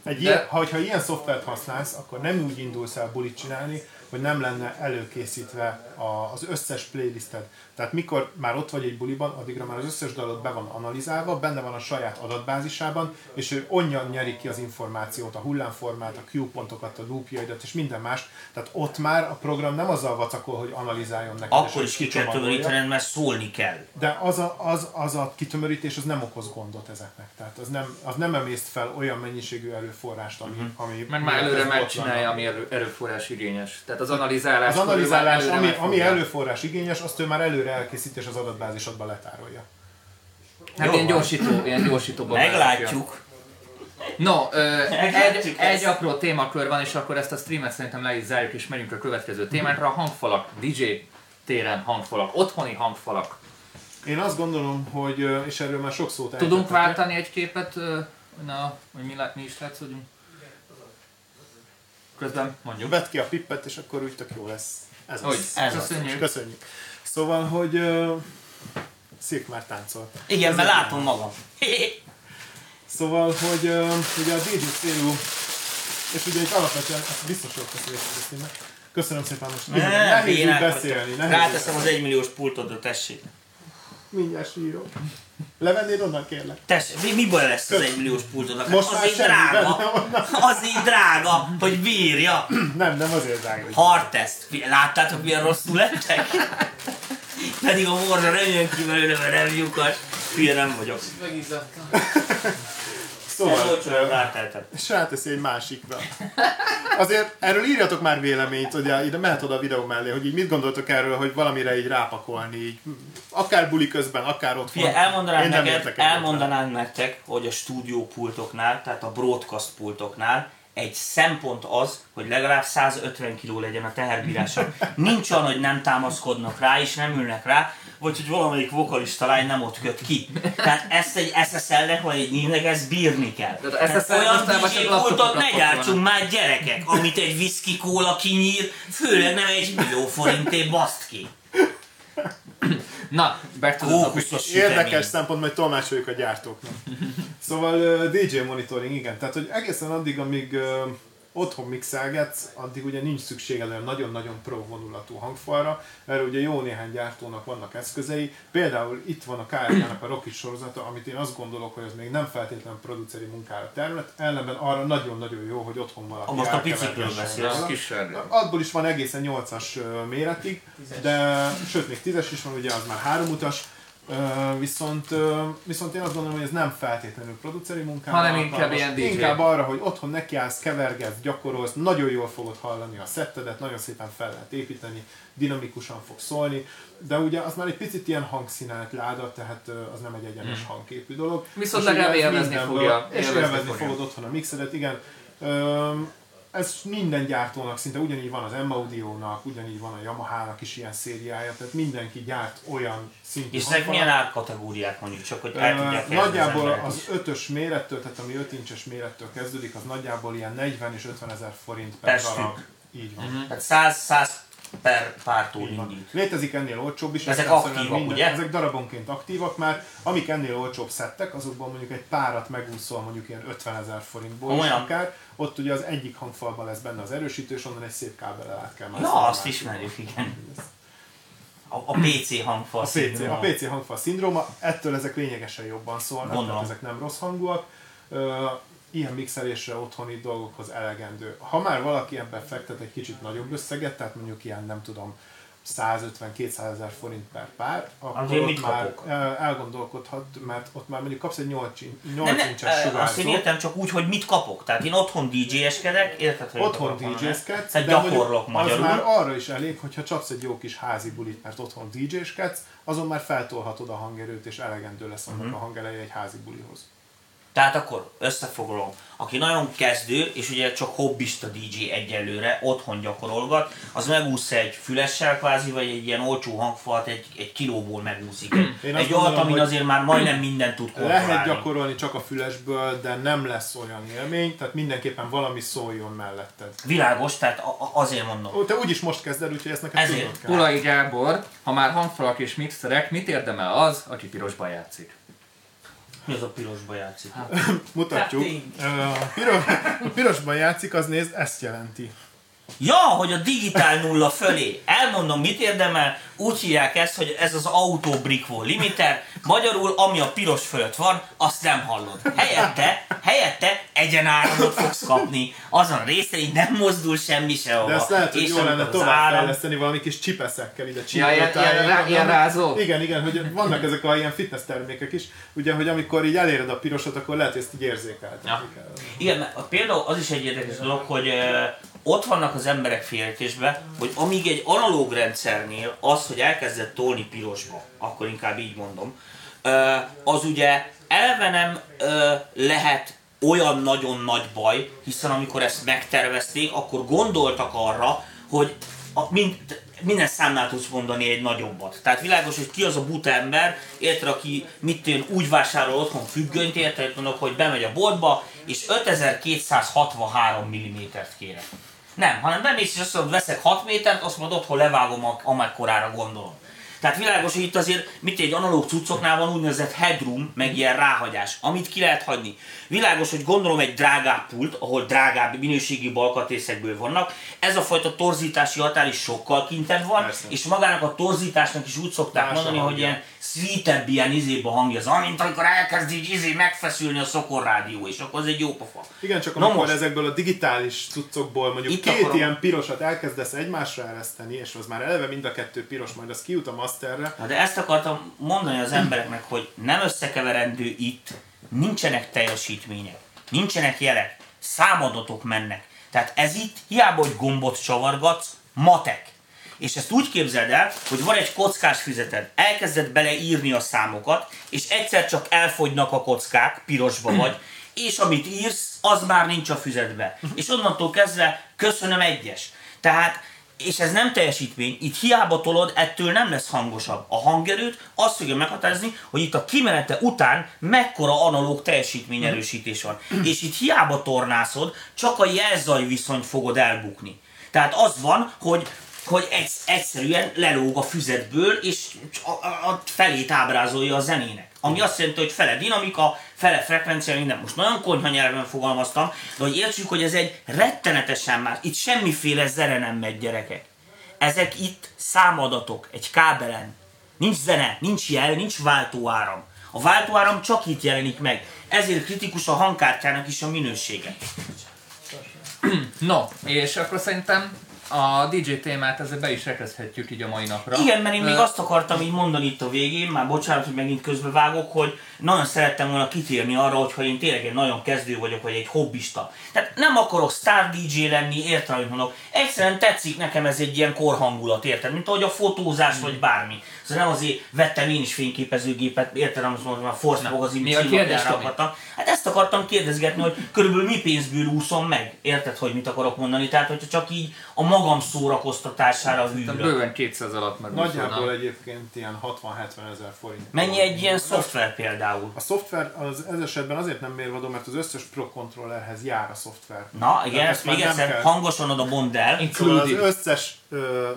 egy De- Ilyen, ha, ilyen szoftvert használsz, akkor nem úgy indulsz el bulit csinálni, hogy nem lenne előkészítve a, az összes playlisted. Tehát mikor már ott vagy egy buliban, addigra már az összes dalot be van analizálva, benne van a saját adatbázisában, és ő onnan nyeri ki az információt, a hullámformát, a Q pontokat, a loopjaidat és minden mást. Tehát ott már a program nem azzal vacakol, hogy analizáljon neked. Akkor is ki kell kicsomagolja. tömörítened, mert szólni kell. De az a, az, az a kitömörítés az nem okoz gondot ezeknek. Tehát az nem, az nem emészt fel olyan mennyiségű erőforrást, ami... Mhm. ami Meg már előre megcsinálja, ami erő, erőforrás igényes. Tehát az analizálás, Az analizálás, ami. Ami előforrás igényes, azt ő már előre elkészít és az adatbázisodba letárolja. Hát Jó ilyen gyorsító, ilyen gyorsítóban Meglátjuk. No, ö, egy, egy apró témakör van, és akkor ezt a streamet szerintem le is zárjuk, és megyünk a következő témákra. A hangfalak, DJ téren hangfalak, otthoni hangfalak. Én azt gondolom, hogy, és erről már sok szót Tudunk váltani egy képet, na, hogy mi, mi is látszódjunk? Közben mondjuk. Vedd ki a pippet, és akkor úgy tök jó lesz. Ez Hogy, az. Ez az. köszönjük. Köszönjük. Szóval, hogy uh, Szék már táncol. Igen, mert látom magam. [LAUGHS] Szóval, hogy uh, ugye a DJ célú, és ugye itt alapvetően, ezt biztos jól köszönjük. Köszönöm szépen most. Ne, nehéz bénák beszélni. Nehéz Ráteszem az egymilliós pultodra, tessék. Mindjárt sírok. Levennéd onnan kérlek? Tessék, mi, mi baj lesz az egymilliós pultodnak? Hát Most már azért drága. [LAUGHS] Azért drága, hogy bírja. [CLEARS THROAT] Nem, nem azért drága. Hardtest. Láttátok milyen rosszul lettek? [LAUGHS] Pedig a morza nem jön ki belőle, mert nem lyukas. Hülye nem vagyok. Ez [LAUGHS] Szóval, olcsóan ráteltem. és ráteszi egy másikra. Azért erről írjatok már véleményt, ugye ide mehet oda a videó mellé, hogy így mit gondoltok erről, hogy valamire így rápakolni, így, akár buli közben, akár otthon. Figyelj, elmondanám neked, elmondanám nektek, hogy a stúdió pultoknál, tehát a broadcast pultoknál egy szempont az, hogy legalább 150 kg legyen a teherbírása. Nincs olyan, hogy nem támaszkodnak rá, és nem ülnek rá, vagy hogy valamelyik vokalista lány nem ott köt ki. Tehát ezt egy SSL-nek, vagy egy nyílnek, ezt bírni kell. De Tehát SSL olyan DJ pultot ne gyártsunk már gyerekek, amit egy whisky kóla kinyír, főleg nem egy millió forinté baszt ki. Na, back to the topic. Érdekes szempont, majd tolmácsoljuk a gyártóknak. Szóval DJ monitoring, igen. Tehát, hogy egészen addig, amíg otthon mixelgetsz, addig ugye nincs szükséged olyan nagyon-nagyon pro vonulatú hangfalra. Erre ugye jó néhány gyártónak vannak eszközei. Például itt van a KRK-nak a Rocky sorozata, amit én azt gondolok, hogy az még nem feltétlenül produceri munkára terület, ellenben arra nagyon-nagyon jó, hogy otthon valaki most a picikről beszélsz. Abból is van egészen 8-as ö, méretig, de sőt még 10-es is van, ugye az már háromutas, Ö, viszont, viszont én azt gondolom, hogy ez nem feltétlenül produceri munkára. Hanem inkább ilyen DJ. Inkább arra, hogy otthon nekiállsz, kevergetsz, gyakorolsz, nagyon jól fogod hallani a szettedet, nagyon szépen fel lehet építeni, dinamikusan fog szólni, de ugye az már egy picit ilyen hangszínált láda, tehát az nem egy egyenes hangképű dolog. Hmm. Viszont legalább ez élvezni fogja. És Élvezni élvezni fogja. fogod otthon a mixedet, igen. Öm, ez minden gyártónak szinte ugyanígy van az M-Audio-nak, ugyanígy van a Yamaha-nak is ilyen szériája, tehát mindenki gyárt olyan szintű És ezek milyen árkategóriák mondjuk, csak hogy el tudják Nagyjából az is. ötös mérettől, tehát ami 5 incses mérettől kezdődik, az nagyjából ilyen 40 és 50 ezer forint Per per darab. Így van. Mhm. Tehát 100, 100 per pártól van. indít. Létezik ennél olcsóbb is. Ezek aktívak, ugye? Ezek darabonként aktívak már. Amik ennél olcsóbb szettek, azokban mondjuk egy párat megúszol mondjuk ilyen 50 ezer forintból Olyan. akár. Ott ugye az egyik hangfalban lesz benne az erősítő, és onnan egy szép kábellel át kell mászni Na, azt ismerjük, igen. A, a PC hangfal A PC, a PC hangfal szindróma, ettől ezek lényegesen jobban szólnak, Gondolom. tehát ezek nem rossz hangúak. Ö, ilyen mixelésre otthoni dolgokhoz elegendő. Ha már valaki ebben fektet egy kicsit nagyobb összeget, tehát mondjuk ilyen nem tudom 150-200 ezer forint per pár, akkor Azért ott már kapok? el- elgondolkodhat, mert ott már mondjuk kapsz egy 8, 8 Nem, nem, incses ö, azt én sugárzót, értem csak úgy, hogy mit kapok. Tehát én otthon DJ-eskedek, érted, hogy Otthon? Tehát de gyakorlok az magyarul. már arra is elég, hogyha csapsz egy jó kis házi bulit, mert otthon DJ-skedsz, azon már feltolhatod a hangerőt, és elegendő lesz annak Mhm. a hangeleje egy házi bulihoz. Tehát akkor összefoglalom. Aki nagyon kezdő, és ugye csak hobbista DJ egyelőre, otthon gyakorolgat, az megúsz egy fülessel kvázi, vagy egy ilyen olcsó hangfalt egy, egy kilóból megúszik. Egy, egy olyat, amin azért már majdnem mindent tud kontrollálni. Lehet gyakorolni csak a fülesből, de nem lesz olyan élmény, tehát mindenképpen valami szóljon melletted. Világos, tehát azért mondom. Ó, Te úgyis most kezded, úgyhogy ezt neked Ezért. tudnod kell. Ulai Gábor, ha már hangfalak és mixerek, mit érdemel az, aki pirosban játszik? Mi az a pirosba játszik? [LAUGHS] Mutatjuk. Hát így. Ö, A piros, a pirosban játszik, az nézd, ezt jelenti. Ja, hogy a digitál nulla fölé. Elmondom, mit érdemel. Úgy hívják ezt, hogy ez az Auto Brickwo Limiter. Magyarul, ami a piros fölött van, azt nem hallod. Helyette, helyette egyenáramot fogsz kapni. Azon a része így nem mozdul semmi sehova. De ezt lehet, hogy És jó amikor lenne továbbfejleszteni valami kis csipeszekkel ide Ja, ilyen- ilyen rá- ilyen rázó? Igen, igen, hogy vannak ezek a ilyen fitness termékek is, ugye, hogy amikor így eléred a pirosot, akkor lehet, hogy ezt így érzékeltetik. Ja. Igen, mert a- például az is egy érdekes dolog, hogy ott vannak az emberek félretésben, hogy amíg egy analóg rendszernél az, hogy elkezdett tolni pirosba, akkor inkább így mondom, az ugye eleve nem lehet olyan nagyon nagy baj, hiszen amikor ezt megtervezték, akkor gondoltak arra, hogy a, mind, minden számnál tudsz mondani egy nagyobbat. Tehát világos, hogy ki az a buta ember, érted, aki mit tűn, úgy vásárol otthon függönyt, érted, mondok, hogy bemegy a boltba, és 5263 mm-t kérek. Nem, hanem bemész és azt mondod, veszek 6 métert, azt mondod, otthon levágom, amekkorára gondolom. Tehát világos, hogy itt azért, mit egy analóg cuccoknál van úgynevezett headroom, meg ilyen ráhagyás, amit ki lehet hagyni. Világos, hogy gondolom egy drágább pult, ahol drágább minőségi balkatrészekből vannak, ez a fajta torzítási határ is sokkal kintebb van, Persze. és magának a torzításnak is úgy szokták Más mondani, hogy ilyen sweetebb ilyen izébe hangja az, mint amikor elkezd így izé megfeszülni a szokorrádió, és akkor az egy jó pofa. Igen, csak amikor most. ezekből a digitális cuccokból mondjuk Itt két akarom- ilyen pirosat elkezdesz egymásra ereszteni, és az már eleve mind a kettő piros, majd az kijut a masterre, Na de ezt akartam mondani az embereknek, hogy nem összekeverendő itt, nincsenek teljesítmények, nincsenek jelek, számadatok mennek. Tehát ez itt hiába, hogy gombot csavargatsz, matek. És ezt úgy képzeld el, hogy van egy kockás füzeted, elkezded beleírni a számokat, és egyszer csak elfogynak a kockák, pirosba vagy, és amit írsz, az már nincs a füzetbe. És onnantól kezdve köszönöm egyes. Tehát és ez nem teljesítmény, itt hiába tolod, ettől nem lesz hangosabb. A hangerőt azt fogja meghatározni, hogy itt a kimenete után mekkora analóg teljesítmény erősítés van. És itt hiába tornászod, csak a jelzaj viszony fogod elbukni. Tehát az van, hogy hogy egy, egyszerűen lelóg a füzetből, és a, a, felét ábrázolja a zenének. Ami azt jelenti, hogy fele dinamika, fele frekvencia, minden. Most nagyon konyha nyelven fogalmaztam, de hogy értsük, hogy ez egy rettenetesen már, itt semmiféle zene nem megy gyerekek. Ezek itt számadatok, egy kábelen. Nincs zene, nincs jel, nincs váltóáram. A váltóáram csak itt jelenik meg. Ezért kritikus a hangkártyának is a minősége. No, és akkor szerintem a DJ témát ezzel be is rekeszthetjük így a mai napra. Igen, mert én még azt akartam így mondani itt a végén, már bocsánat, hogy megint közbevágok, hogy nagyon szerettem volna kitérni arra, hogyha én tényleg egy nagyon kezdő vagyok, vagy egy hobbista. Tehát nem akarok star DJ lenni, értem, amit mondok. Egyszerűen tetszik nekem ez egy ilyen korhangulat, érted? Mint ahogy a fotózás, vagy bármi. Szóval nem azért vettem én is fényképezőgépet, érted, amit mondom, a Force magazin címlapjára. Hát ezt akartam kérdezgetni, hogy körülbelül mi pénzből úszom meg. Érted, hogy mit akarok mondani? Tehát, hogyha csak így a magam szórakoztatására hűlök. bőven 200 alatt meg nagyjából egyébként ilyen 60-70 ezer forint. Mennyi egy ilyen szoftver például? A szoftver az ez esetben azért nem mérvadó, mert az összes Pro Controllerhez jár a szoftver. Na, igen, ezt még egyszer hangosan oda mondd el. Szóval az összes, ö,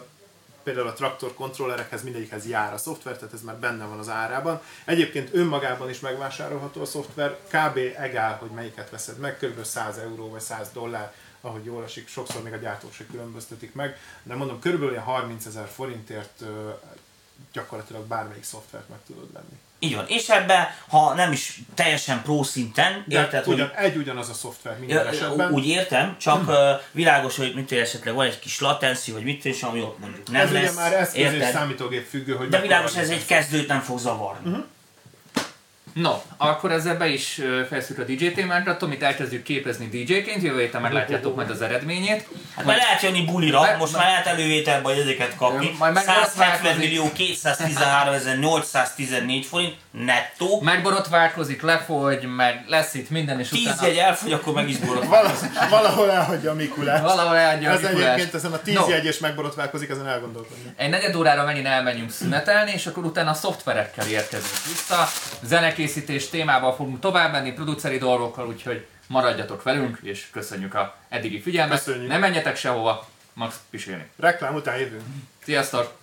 például a traktor kontrollerekhez mindegyikhez jár a szoftver, tehát ez már benne van az árában. Egyébként önmagában is megvásárolható a szoftver, kb. egál, hogy melyiket veszed meg, kb. 100 euró vagy 100 dollár, ahogy jól esik, sokszor még a gyártók se különböztetik meg, de mondom, körülbelül ilyen 30 ezer forintért gyakorlatilag bármelyik szoftvert meg tudod venni. Így van. És ebben, ha nem is teljesen pro szinten, De érted, hogy ugyan, egy ugyanaz a szoftver minden Ja, esetben. úgy értem, csak uh, világos, hogy mit esetleg van egy kis latency, vagy mit és ami ott mondjuk nem ez lesz. ugye már eszköz és számítógép függő, hogy De világos, ez egy kezdőt nem fog zavarni. Mhm. No, akkor ezzel be is fejeztük a DJ témánkat, Tomit elkezdjük képezni DJ-ként, jövő héten meglátjátok majd az eredményét. Hát be lehet jönni bulira, Be- most már lehet elővételbe vagy ezeket kapni. Majd meg- 170 változik. millió 213 814 forint nettó. Megborotválkozik, lefogy, meg lesz itt minden, és 10 utána jegy elfogy, akkor meg is borot. Val- valahol elhagyja a Mikulás. valahol elhagyja a Ez Mikulás. egyébként ezen a 10 No. jegyes megborotválkozik, ezen elgondolkodni. Egy negyed órára megint elmenjünk szünetelni, és akkor utána a szoftverekkel érkezünk vissza. Zenekészítés témával fogunk tovább menni, produceri dolgokkal, úgyhogy maradjatok velünk, és köszönjük a eddigi figyelmet. Köszönjük. Ne menjetek sehova, max pisilni. Reklám után jövünk. Sziasztok!